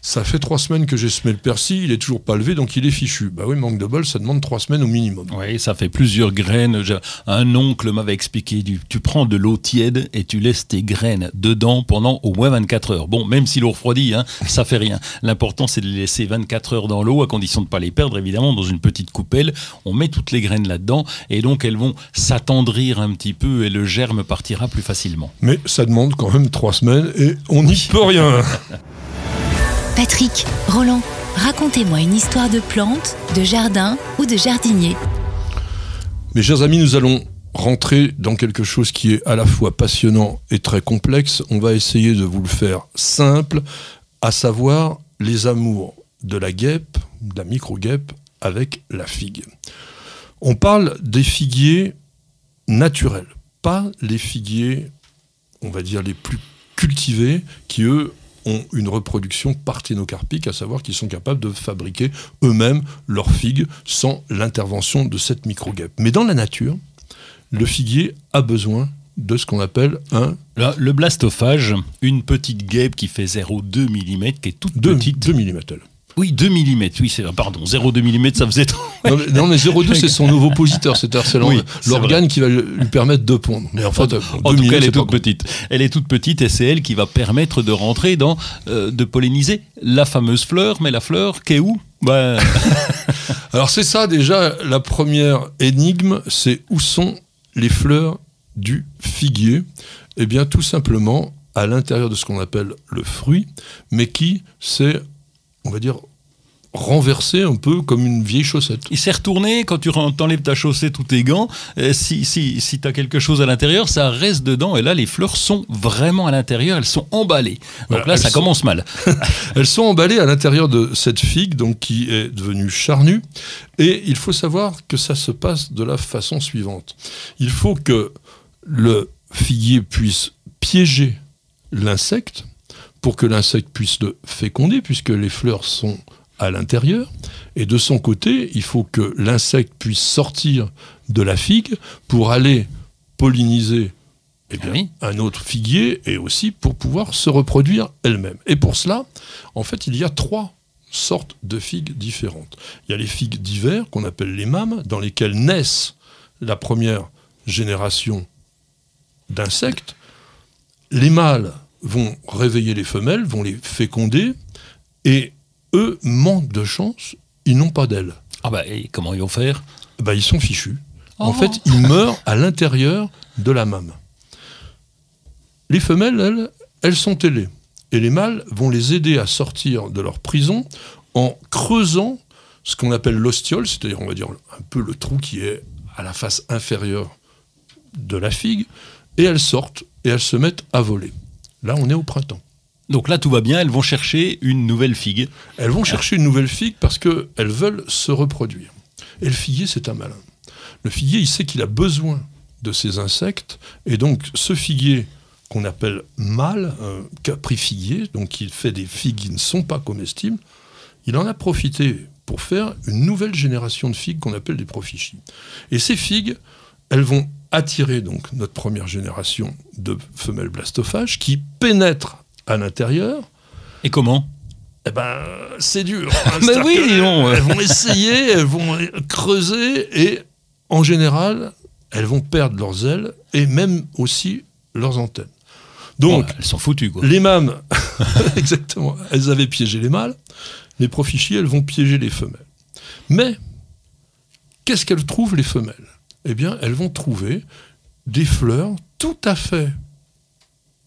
ça fait trois semaines que j'ai semé le persil, il est toujours pas levé, donc il est fichu. Bah oui, manque de bol, ça demande trois semaines au minimum. Oui, ça fait plusieurs graines. Un oncle m'avait expliqué tu prends de l'eau tiède et tu laisses tes graines dedans pendant au moins 24 heures. Bon, même si l'eau refroidit, hein, ça fait rien. L'important, c'est de les laisser 24 heures dans l'eau, à condition de ne pas les perdre, évidemment, dans une petite coupelle. On met toutes les graines là-dedans et donc elles vont s'attendrir un petit peu et le germe partira plus facilement. Mais ça demande quand même trois semaines et on n'y peut rien. Patrick, Roland, racontez-moi une histoire de plante, de jardin ou de jardinier. Mes chers amis, nous allons rentrer dans quelque chose qui est à la fois passionnant et très complexe. On va essayer de vous le faire simple, à savoir les amours de la guêpe, de la micro-guêpe, avec la figue. On parle des figuiers naturels, pas les figuiers, on va dire, les plus cultivés, qui eux ont une reproduction parthénocarpique, à savoir qu'ils sont capables de fabriquer eux-mêmes leurs figues sans l'intervention de cette micro-guêpe. Mais dans la nature, le figuier a besoin de ce qu'on appelle un... le blastophage, une petite guêpe qui fait 0,2 mm, qui est toute petite. 2 mm. Oui, 2 mm, oui, c'est pardon, 0,2 mm, ça faisait trop. Non, mais, 0,2, c'est son ovopositeur, c'est-à-dire c'est l'organe qui va lui permettre de pondre. Mais en fait, en, tout cas, elle est, toute petite. Elle est toute petite et c'est elle qui va permettre de rentrer dans, euh, de polliniser la fameuse fleur, mais la fleur qui est où? Bah... Alors c'est ça déjà, la première énigme, c'est où sont les fleurs du figuier? Eh bien tout simplement à l'intérieur de ce qu'on appelle le fruit, mais qui s'est, on va dire, renversé un peu comme une vieille chaussette. Il s'est retourné, quand tu enlèves ta chaussette ou tes gants, euh, si, si, si tu as quelque chose à l'intérieur, ça reste dedans, et là les fleurs sont vraiment à l'intérieur, elles sont emballées. Donc là ça commence mal. elles sont emballées à l'intérieur de cette figue, donc qui est devenue charnue, et il faut savoir que ça se passe de la façon suivante. Il faut que le figuier puisse piéger l'insecte, pour que l'insecte puisse le féconder, puisque les fleurs sont à l'intérieur. Et de son côté, il faut que l'insecte puisse sortir de la figue pour aller polliniser eh bien, un autre figuier et aussi pour pouvoir se reproduire elle-même. Et pour cela, en fait, il y a trois sortes de figues différentes. Il y a les figues d'hiver, qu'on appelle les mâmes, dans lesquelles naissent la première génération d'insectes. Les mâles vont réveiller les femelles, vont les féconder, et eux manquent de chance, ils n'ont pas d'ailes. Ah bah et comment ils vont faire? Bah, Ils sont fichus. En oh. fait, ils meurent à l'intérieur de la mame. Les femelles, elles, elles sont ailées. Et les mâles vont les aider à sortir de leur prison en creusant ce qu'on appelle l'ostiole, c'est-à-dire, on va dire, un peu le trou qui est à la face inférieure de la figue, et elles sortent et elles se mettent à voler. Là, on est au printemps. Donc là, tout va bien, elles vont chercher une nouvelle figue. Elles vont chercher une nouvelle figue parce qu'elles veulent se reproduire. Et le figuier, c'est un malin. Le figuier, il sait qu'il a besoin de ces insectes, et donc ce figuier qu'on appelle mâle, un caprifiguier, donc il fait des figues qui ne sont pas comestibles, il en a profité pour faire une nouvelle génération de figues qu'on appelle des profichies. Et ces figues, elles vont attirer donc notre première génération de femelles blastophages qui pénètrent à l'intérieur. Et comment? Eh ben, c'est dur. Mais oui, elles vont essayer, elles vont creuser et en général, elles vont perdre leurs ailes et même aussi leurs antennes. Donc, elles sont foutues. Quoi. Les mâmes, exactement, elles avaient piégé les mâles. Les profichiers, elles vont piéger les femelles. Mais, qu'est-ce qu'elles trouvent, les femelles? Eh bien, elles vont trouver des fleurs tout à fait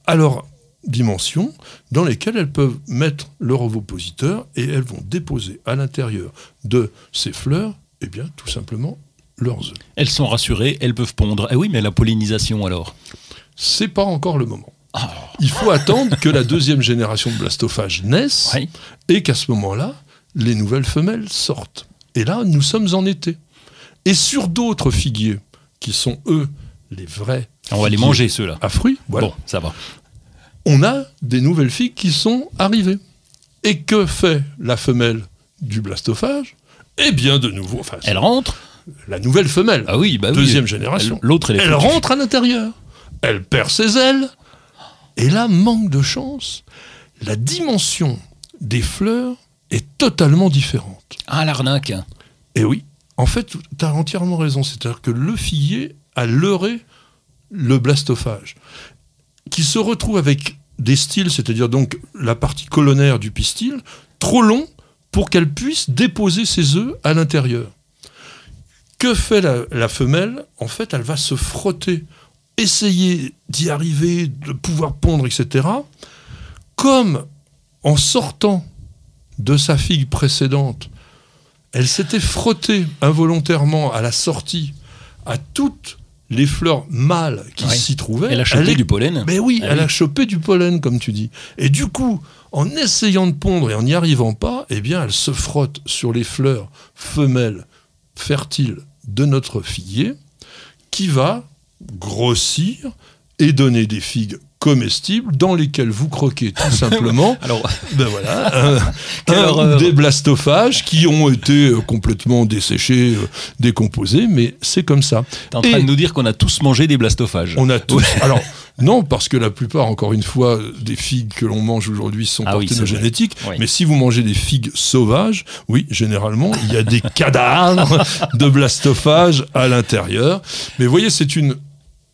alors dimensions dans lesquelles elles peuvent mettre leur ovopositeur et elles vont déposer à l'intérieur de ces fleurs, eh bien, tout simplement, leurs œufs. Elles sont rassurées, elles peuvent pondre. Eh oui, mais la pollinisation alors? C'est pas encore le moment. Ah. Il faut attendre que la deuxième génération de blastophages naisse et qu'à ce moment-là, les nouvelles femelles sortent. Et là, nous sommes en été. Et sur d'autres figuiers, qui sont eux les vrais. On va les manger ceux-là. À fruits, voilà. Bon, ça va on a des nouvelles figues qui sont arrivées. Et que fait la femelle du blastophage? Eh bien, de nouveau, enfin, elle rentre. La nouvelle femelle, ah oui, bah deuxième génération. L'autre, elle, rentre à l'intérieur. Elle perd ses ailes. Et là, manque de chance, la dimension des fleurs est totalement différente. Ah, l'arnaque. Et oui, en fait, tu as entièrement raison. C'est-à-dire que le figuier a leurré le blastophage, qui se retrouve avec des styles, c'est-à-dire donc la partie colonnaire du pistil, trop long pour qu'elle puisse déposer ses œufs à l'intérieur. Que fait la, la femelle? En fait, elle va se frotter, essayer d'y arriver, de pouvoir pondre, etc. Comme en sortant de sa figue précédente, elle s'était frottée involontairement à la sortie à toutes les fleurs mâles qui s'y trouvaient. Elle a chopé est- du pollen. Mais oui, Ah elle oui. a chopé du pollen, comme tu dis. Et du coup, en essayant de pondre et en n'y arrivant pas, eh bien, elle se frotte sur les fleurs femelles fertiles de notre figuier, qui va grossir et donner des figues comestibles dans lesquelles vous croquez tout simplement Alors, ben voilà, un des blastophages qui ont été euh, complètement desséchés, euh, décomposés, mais c'est comme ça. t'es en train Et- de nous dire qu'on a tous mangé des blastophages. On a tous. Alors, non, parce que la plupart, encore une fois, des figues que l'on mange aujourd'hui sont Ah oui, parthénogénétiques. vrai. Oui. Mais si vous mangez des figues sauvages, oui, généralement, il y a des cadavres de blastophages à l'intérieur. Mais vous voyez, c'est une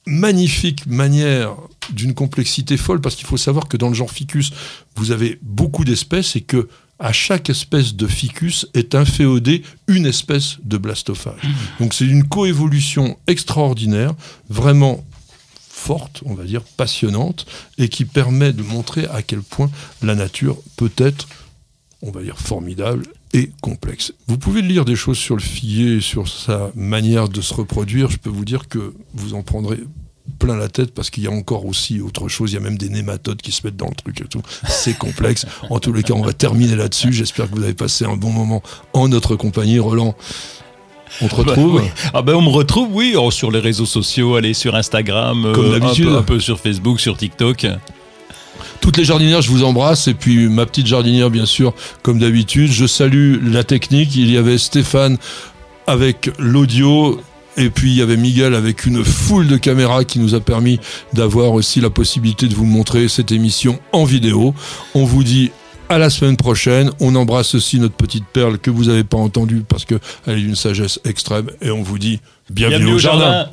magnifique manière d'une complexité folle parce qu'il faut savoir que dans le genre ficus, vous avez beaucoup d'espèces et que à chaque espèce de ficus est inféodée une espèce de blastophage. Donc c'est une coévolution extraordinaire, vraiment forte, on va dire, passionnante, et qui permet de montrer à quel point la nature peut être, on va dire, formidable et complexe. Vous pouvez lire des choses sur le figuier, sur sa manière de se reproduire. Je peux vous dire que vous en prendrez plein la tête parce qu'il y a encore aussi autre chose. Il y a même des nématodes qui se mettent dans le truc et tout. C'est complexe. En tous les cas, on va terminer là-dessus. J'espère que vous avez passé un bon moment en notre compagnie. Roland, on te retrouve? Bah, oui. Ah ben on me retrouve, oui, oh, sur les réseaux sociaux, allez sur Instagram, euh, Comme un peu- un peu sur Facebook, sur TikTok. Toutes les jardinières, je vous embrasse. Et puis ma petite jardinière, bien sûr, comme d'habitude. Je salue la technique. Il y avait Stéphane avec l'audio. Et puis il y avait Miguel avec une foule de caméras qui nous a permis d'avoir aussi la possibilité de vous montrer cette émission en vidéo. On vous dit à la semaine prochaine. On embrasse aussi notre petite perle que vous n'avez pas entendue parce qu'elle est d'une sagesse extrême. Et on vous dit bienvenue, au jardin.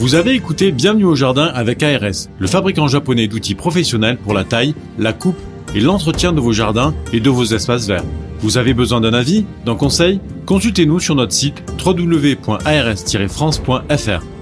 Vous avez écouté Bienvenue au jardin avec ARS, le fabricant japonais d'outils professionnels pour la taille, la coupe et l'entretien de vos jardins et de vos espaces verts. Vous avez besoin d'un avis, d'un conseil? Consultez-nous sur notre site www.ars-france.fr.